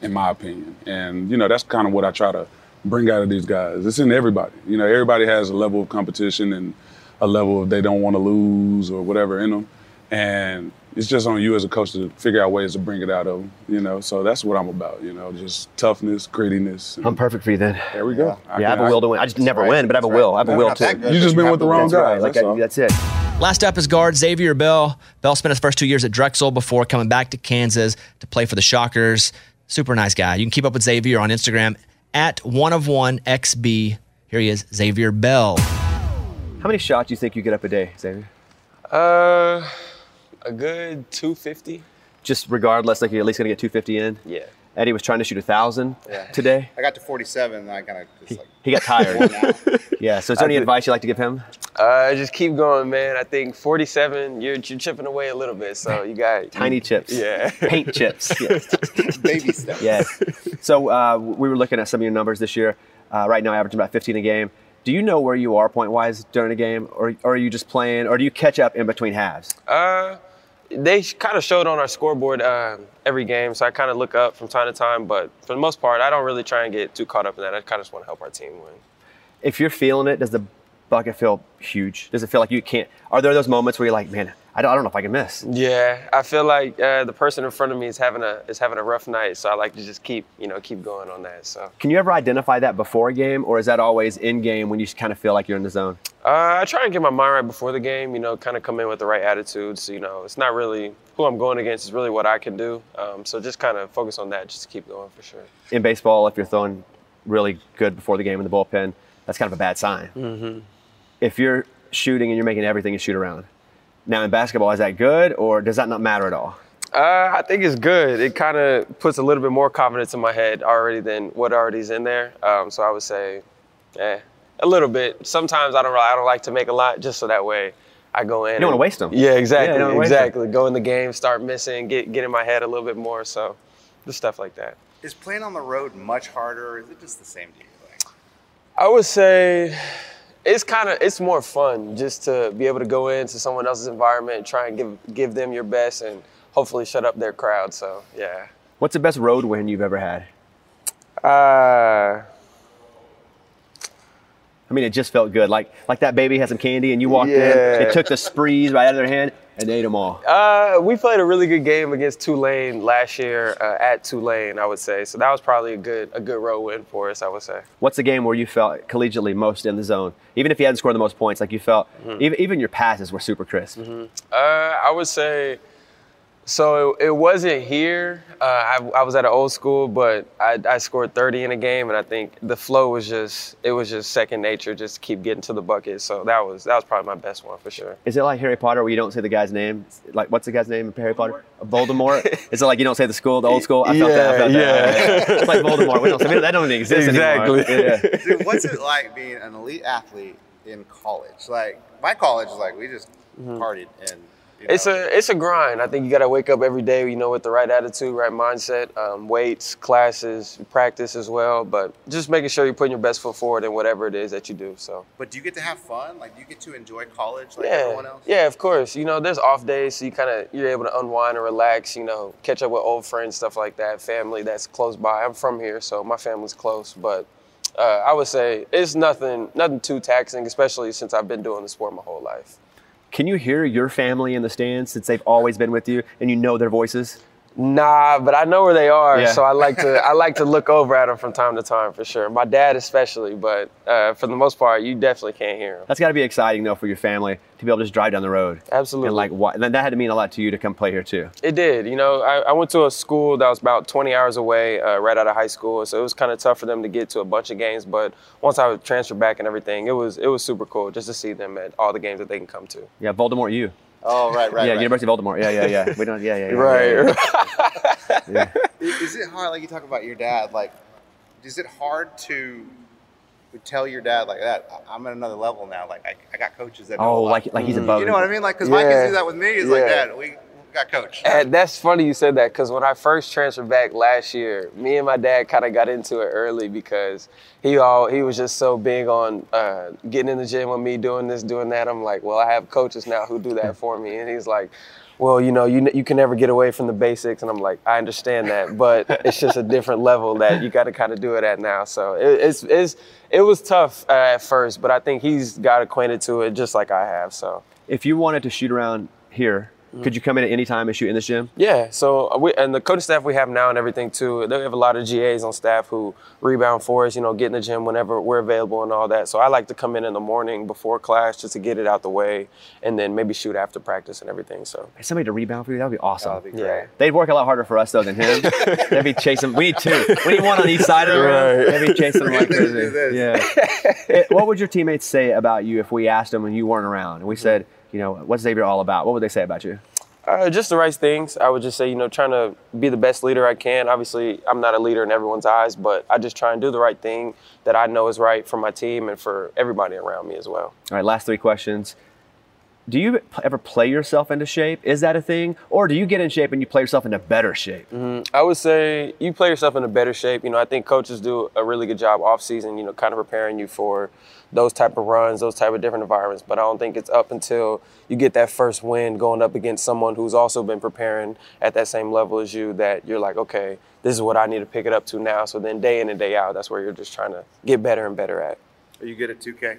in my opinion. And you know, that's kind of what I try to bring out of these guys. It's in everybody. You know, everybody has a level of competition and a level of they don't want to lose or whatever in them. And it's just on you as a coach to figure out ways to bring it out of them. You know, so that's what I'm about. You know, just toughness, grittiness. I'm perfect for you then. there we go. Yeah, I have a will to win. I just never win, but I have a will. I have a will too. You just been with the wrong That's right. guy. Like, That's I- that's it. Last up is guard Xavier Bell. Bell spent his first two years at Drexel before coming back to Kansas to play for the Shockers. Super nice guy. You can keep up with Xavier on Instagram at one of one XB. Here he is, Xavier Bell. How many shots do you think you get up a day, Xavier? Uh, a good 250. Just regardless, like you're at least gonna get 250 in. Yeah. Eddie was trying to shoot a thousand Yeah. today. I got to 47, and I kind of just like He got tired. yeah. So, is there any did- advice you'd like to give him? Uh, just keep going, man. I think 47, you're, you're chipping away a little bit, so you got Tiny chips. Yeah. Paint chips. Yes. baby steps. yes. So uh, we were looking at some of your numbers this year. Uh, right now, averaging about 15 a game. Do you know where you are point wise during a game, or, or are you just playing, or do you catch up in between halves? Uh, they kind of showed on our scoreboard uh, every game, so I kind of look up from time to time. But for the most part, I don't really try and get too caught up in that. I kind of just want to help our team win. If you're feeling it, does the bucket feel huge? Does it feel like you can't? Are there those moments where you're like, man, I don't, I don't know if I can miss? Yeah, I feel like uh, the person in front of me is having a is having a rough night, so I like to just keep you know keep going on that. So Can you ever identify that before a game, or is that always in game when you kind of feel like you're in the zone? uh, I try and get my mind right before the game. You know, kind of come in with the right attitudes. You know, it's not really who I'm going against; it's really what I can do. Um, so just kind of focus on that, just to keep going for sure. In baseball, if you're throwing really good before the game in the bullpen, that's kind of a bad sign. Mm-hmm. If you're shooting and you're making everything you shoot around, now in basketball, is that good, or does that not matter at all? Uh, I think it's good. It kind of puts a little bit more confidence in my head already than what already is in there. Um, so I would say, eh, a little bit. Sometimes I don't. I don't like to make a lot, just so that way I go in. You don't wanna waste them. Yeah, Yeah, exactly. you don't wanna waste 'em. exactly. Go in the game, start missing, get get in my head a little bit more. So, just stuff like that. Is playing on the road much harder, or is it just the same to you? I would say it's kind of it's more fun just to be able to go into someone else's environment and try and give give them your best and hopefully shut up their crowd. So yeah. What's the best road win you've ever had? Uh, I mean, it just felt good. Like like that baby had some candy and you walked in, It took the sprees right out of their hand and ate them all. Uh, we played a really good game against Tulane last year uh, at Tulane, I would say. So that was probably a good a good road win for us, I would say. What's the game where you felt collegiately most in the zone? Even if you hadn't scored the most points, like you felt, Mhm. even, even your passes were super crisp. Uh, I would say. So it, it wasn't here. Uh, I, I was at an old school, but I, I scored 30 in a game, and I think the flow was just it was just second nature, just to keep getting to the bucket. So that was that was probably my best one for sure. Is it like Harry Potter where you don't say the guy's name? Like, what's the guy's name in Harry Potter? Voldemort? Is it like you don't say the school, the old school? I felt that. I felt Yeah, that. yeah. it's like Voldemort. We don't say, that don't even exist anymore. Exactly. Yeah. Dude, what's it like being an elite athlete in college? Like my college is like we just Mm-hmm. partied and It's a it's a grind. I think you got to wake up every day, you know, with the right attitude, right mindset, um, weights, classes, practice as well. But just making sure you're putting your best foot forward in whatever it is that you do. So. But do you get to have fun? Like, do you get to enjoy college like yeah, everyone else? yeah, of course. You know, there's off days, so you kind of you're able to unwind and relax. You know, catch up with old friends, stuff like that. Family that's close by. I'm from here, so my family's close. But uh, I would say it's nothing, nothing too taxing, especially since I've been doing the sport my whole life. Can you hear your family in the stands since they've always been with you and you know their voices? Nah, but I know where they are, Yeah. so I like to I like to look over at them from time to time for sure. My dad especially, but uh, for the most part, you definitely can't hear them. That's got to be exciting though for your family to be able to just drive down the road. Absolutely. And like, what? Then that had to mean a lot to you to come play here too. It did. You know, I, I went to a school that was about 20 hours away, uh, right out of high school, so it was kind of tough for them to get to a bunch of games. But once I would transfer back and everything, it was it was super cool just to see them at all the games that they can come to. Yeah, Voldemort, you. Oh, right, right. yeah, right. University of Baltimore. Yeah, yeah, yeah. We don't. Yeah, yeah. yeah Right, yeah, yeah. Yeah. Is is it hard, like you talk about your dad, like, is it hard to to tell your dad like that? "I- I'm at another level now. Like, I, I got coaches that. know Oh, a lot." like- like he's mm. above You know what I mean? Like, because my kids Yeah. do that with me. He's like, Yeah. Dad, we, we got coach. And that's funny you said that because when I first transferred back last year, me and my dad kind of got into it early because he all he was just so big on uh, getting in the gym with me, doing this, doing that. I'm like, well, I have coaches now who do that for me, and he's like. Well, you know, you you can never get away from the basics, and I'm like, I understand that, but it's just a different level that you got to kind of do it at now. So it, it's it's it was tough uh, at first, but I think he's got acquainted to it just like I have. So If you wanted to shoot around here, could you come in at any time and shoot in this gym? Yeah, so we and the coaching staff we have now and everything too. They have a lot of GAs on staff who rebound for us. You know, get in the gym whenever we're available and all that. So I like to come in in the morning before class just to get it out the way, and then maybe shoot after practice and everything. So Somebody to rebound for you, that would be awesome. be great. Yeah. They'd work a lot harder for us though than him. They'd be chasing. We need two. We need one on each side of the room. Right. They'd be chasing like crazy. Yeah. Eh, what would your teammates say about you if we asked them when you weren't around and we said, you know, what's Xavier all about? What would they say about you? Uh, just the right things. I would just say, you know, trying to be the best leader I can. Obviously, I'm not a leader in everyone's eyes, but I just try and do the right thing that I know is right for my team and for everybody around me as well. All right, last three questions. Do you ever play yourself into shape? Is that a thing? Or do you get in shape and you play yourself into better shape? Mhm. I would say you play yourself in a better shape. You know, I think coaches do a really good job off season, you know, kind of preparing you for those type of runs, those type of different environments. But I don't think it's up until you get that first win going up against someone who's also been preparing at that same level as you that you're like, okay, this is what I need to pick it up to now. So then day in and day out, that's where you're just trying to get better and better at. Are you good at 2K?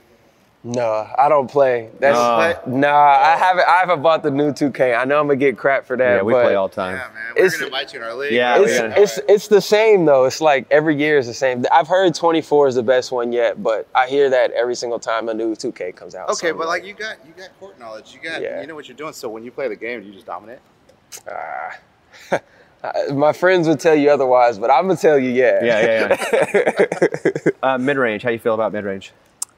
No, I don't play. That's No. nah. I haven't. I haven't bought the new 2K. I know I'm gonna get crap for that. Yeah, we but play all the time. Yeah, man. We're It's- gonna invite you in our league. Yeah, it's, we gotta- it's it's the same though. It's like every year is the same. I've heard 24 is the best one yet, but I hear that every single time a new 2K comes out. Okay, So but like you got you got court knowledge. You got Yeah. you know what you're doing. So when you play the game, do you just dominate? ah. Uh, my friends would tell you otherwise, but I'm gonna tell you, yeah. Yeah, yeah, yeah. uh, mid range, how you feel about mid range?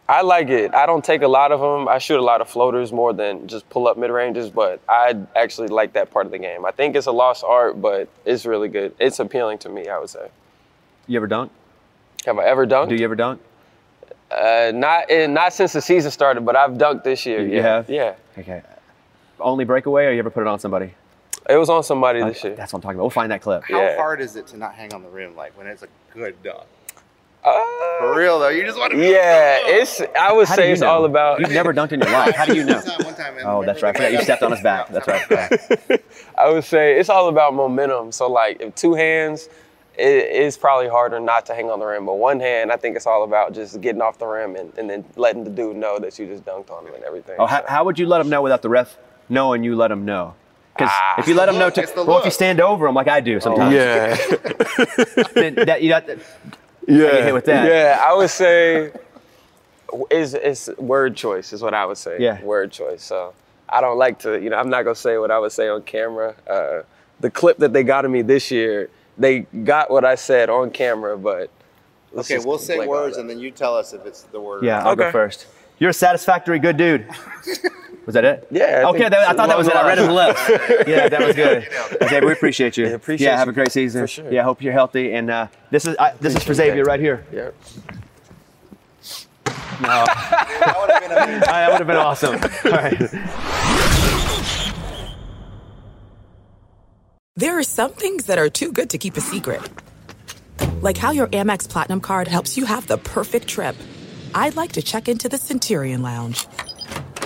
I like it. I don't take a lot of them. I shoot a lot of floaters more than just pull up mid ranges, but I actually like that part of the game. I think it's a lost art, but it's really good. It's appealing to me, I would say. You ever dunk? Have I ever dunked? Do you ever dunk? Uh, not in, not since the season started, but I've dunked this year. You yeah. have? Yeah. Okay. Only breakaway, or you ever put it on somebody? It was on somebody this year. That's what I'm talking about. We'll find that clip. How Yeah. hard is it to not hang on the rim like when it's a good dunk? Uh, For real though, you just want to. yeah, it's. I would How say it's know? all about. You've never dunked in your life. How do you know? One time, one time, man. Oh, that's right. I forgot you stepped on his back. That's right. I would say it's all about momentum. So like, if two hands, it's probably harder not to hang on the rim. But one hand, I think it's all about just getting off the rim and, and then letting the dude know that you just dunked on him and everything. Oh, how, how would you let him know without the ref knowing you let him know? Because if you let him know, to, It's the well, if you stand over him like I do sometimes, yeah. then that, you got to, Yeah. get hit with that. Yeah, I would say is it's word choice is what I would say. Yeah. Word choice. So I don't like to, you know, I'm not gonna say what I would say on camera. Uh, the clip that they got of me this year, they got what I said on camera, but Okay, we'll say words and then you tell us if it's the word. yeah. I'll go first. You're a satisfactory good dude. Was that it? Yeah, I Okay, that, I thought that was it. I read his Long lips. yeah, that was good. Okay, we appreciate you. Yeah, appreciate yeah, have you. a great season. For sure. Yeah, hope you're healthy. And uh, this is I, this is for Xavier right here. Yeah. No. that would have been awesome. All right. There are some things that are too good to keep a secret. Like how your Amex Platinum card helps you have the perfect trip. I'd like to check into the Centurion Lounge.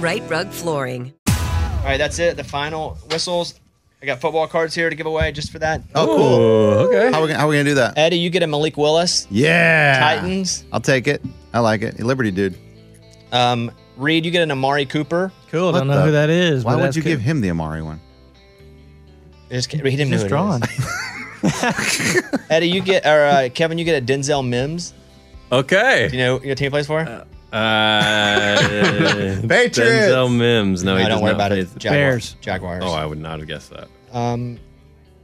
Rite Rug Flooring. All right, that's it. The final whistles. I got football cards here to give away just for that. Oh, cool. okay. How we, gonna- how we gonna do that? Eddie, you get a Malik Willis. Yeah. Titans. I'll take it. I like it. Liberty dude. Um, Reid, you get an Amari Cooper. Cool. What Don't know the- who that is. Why but would that's you good. give him the Amari one? Just, he didn't know Just who it is. drawn. Eddie, you get or uh, Kevin, you get a Denzel Mims. Okay. Do you know your team plays for? Uh, Patriots. Denzel Mims. No, No, he don't does worry not about it. for- Jaguars. Jaguars. Oh, I would not have guessed that. Um,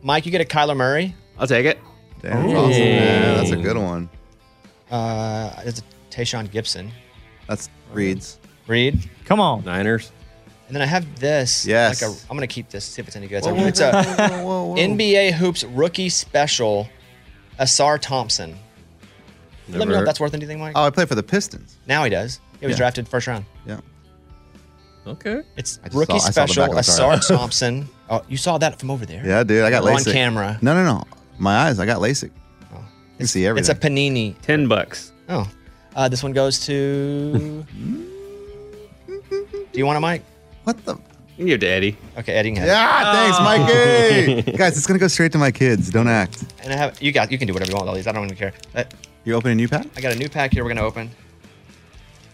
Mike, you get a Kyler Murray. I'll take it. Damn, that's awesome, man. That's a good one. Uh, it's a Tayshawn Gibson. That's Reid's. Reid. Come on. Niners. And then I have this. Yes. Like a, I'm gonna keep this. See if it's any good. Whoa, It's whoa, a, whoa, it's a whoa, whoa, whoa. NBA hoops rookie special. Ausar Thompson. Let me know if that's worth anything, Mike. Oh, I play for the Pistons. Now he does. He was Yeah. drafted first round. Yeah. Okay. It's I just rookie saw- I saw the special. back of the Ausar. Thompson. Oh, you saw that from over there. Yeah, dude. I got We're LASIK. on camera. No, no, no. My eyes. I got LASIK. You can see everything. It's everything. a panini. Ten bucks. Oh, uh, this one goes to. Do you want a mic? What the? You can give to Eddie. Okay, Eddie. can have it. Yeah, thanks, Mikey. Guys, it's gonna go straight to my kids. Don't act. And I have you got you can do whatever you want with all these. I don't even care. Uh, You open a new pack? I got a new pack here. We're gonna open.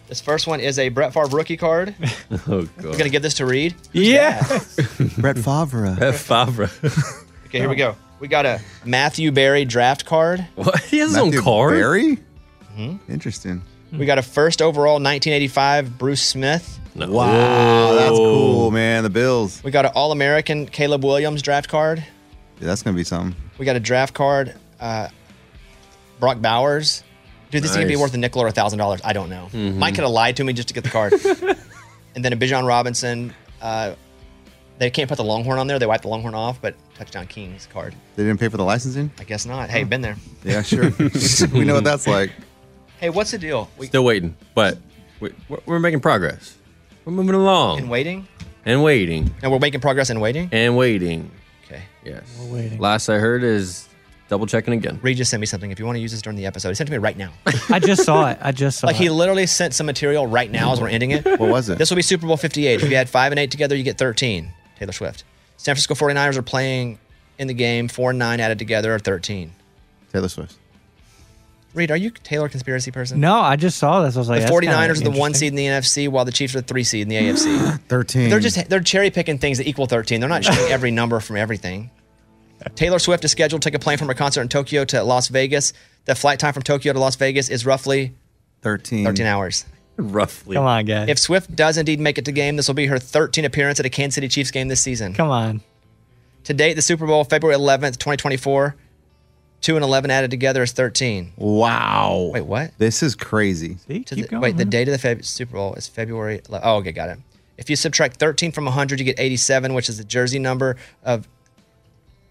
This first one is a Brett Favre rookie card. Oh, God. We're gonna give this to Reid. Yeah. Brett Favre. Brett Favre. Okay, here we go. We got a Matthew Berry draft card. What? He has his own Matthew card? Berry? Mm-hmm. Interesting. We got a first overall 1985 Bruce Smith. No. Wow, that's cool, man. The Bills. We got an All American Caleb Williams draft card. Yeah, that's gonna be something. We got a draft card, uh, Brock Bowers. Dude, this is gonna be worth a nickel or a thousand dollars. I don't know. Mhm. Mike could have lied to me just to get the card. and then a Bijan Robinson. Uh, they can't put the Longhorn on there. They wiped the Longhorn off, but touchdown Kings card. They didn't pay for the licensing. I guess not. Hey, been there. Yeah, sure. we know what that's like. Hey, what's the deal? We Still waiting, but we, we're, we're making progress. We're moving along. And waiting. And waiting. And we're making progress and waiting. And waiting. Okay. Yes. We're waiting. Last I heard is double checking again. Reid just sent me something. If you want to use this during the episode, he sent it to me right now. I just saw it. I just saw like it. he literally sent some material right now as we're ending it. What was it? This will be Super Bowl 58. If you had five and eight together, you get 13. Taylor Swift. San Francisco 49ers are playing in the game. Four and nine added together are 13. Taylor Swift. Reid, are you Taylor conspiracy person? No, I just saw this. I was like, the that's 49ers are the one seed in the NFC, while the Chiefs are the three seed in the AFC. Thirteen. they're just they're cherry picking things that equal 13. They're not showing every number from everything. Taylor Swift is scheduled to take a plane from her concert in Tokyo to Las Vegas. The flight time from Tokyo to Las Vegas is roughly thirteen. 13 hours. Roughly. Come on, guys. If Swift does indeed make it to game, this will be her 13th appearance at a Kansas City Chiefs game this season. Come on. To date, the Super Bowl, February 11th, 2024, 2 and 11 added together is 13. Wow. Wait, what? This is crazy. See, keep the- going. wait, the date of the Feb- Super Bowl is February. 11th. Oh, okay, got it. If you subtract 13 from 100, you get 87, which is the jersey number of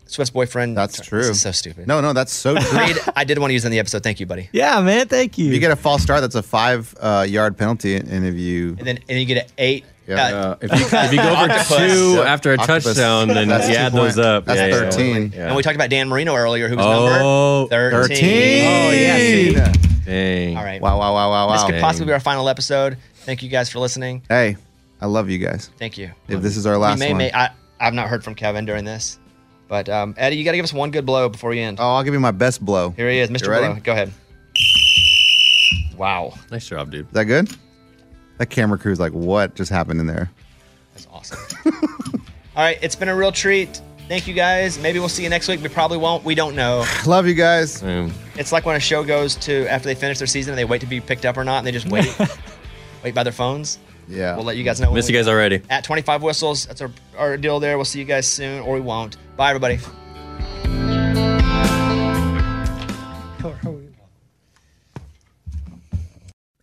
Swift's boyfriend. That's true. This is so stupid. No, no, that's so true. Reid, I did want to use it in the episode. Thank you, buddy. Yeah, man. Thank you. If you get a false start, that's a five uh, yard penalty. And if you And then and you get an eight Uh, if, you, if you go for two Yep. after a Octopus. touchdown, then That's you two add those up. that's Yeah, yeah, 13. yeah. And we talked about Dan Marino earlier, who was Oh, number 13. 13. Oh, yeah. see? Dang. All right. Wow, wow, wow, wow, wow. This wow. could possibly be our final episode. Thank you guys for listening. Hey, I love you guys. Thank you. If this is our last we may, one. may I, I've not heard from Kevin during this, but um, Eddie, you got to give us one good blow before you end. Oh, I'll give you my best blow. Here he is, Mr. ready? Blow. Go ahead. Wow. Nice job, dude. Is that good? That camera crew's like, what just happened in there? That's awesome. All right, it's been a real treat. Thank you guys. Maybe we'll see you next week. We probably won't. We don't know. Love you guys. It's like when a show goes to after they finish their season and they wait to be picked up or not, and they just wait, wait by their phones. Yeah. We'll let you guys know. when Miss we you guys go. already. At 25 whistles, that's our, our deal there. We'll see you guys soon, or we won't. Bye, everybody.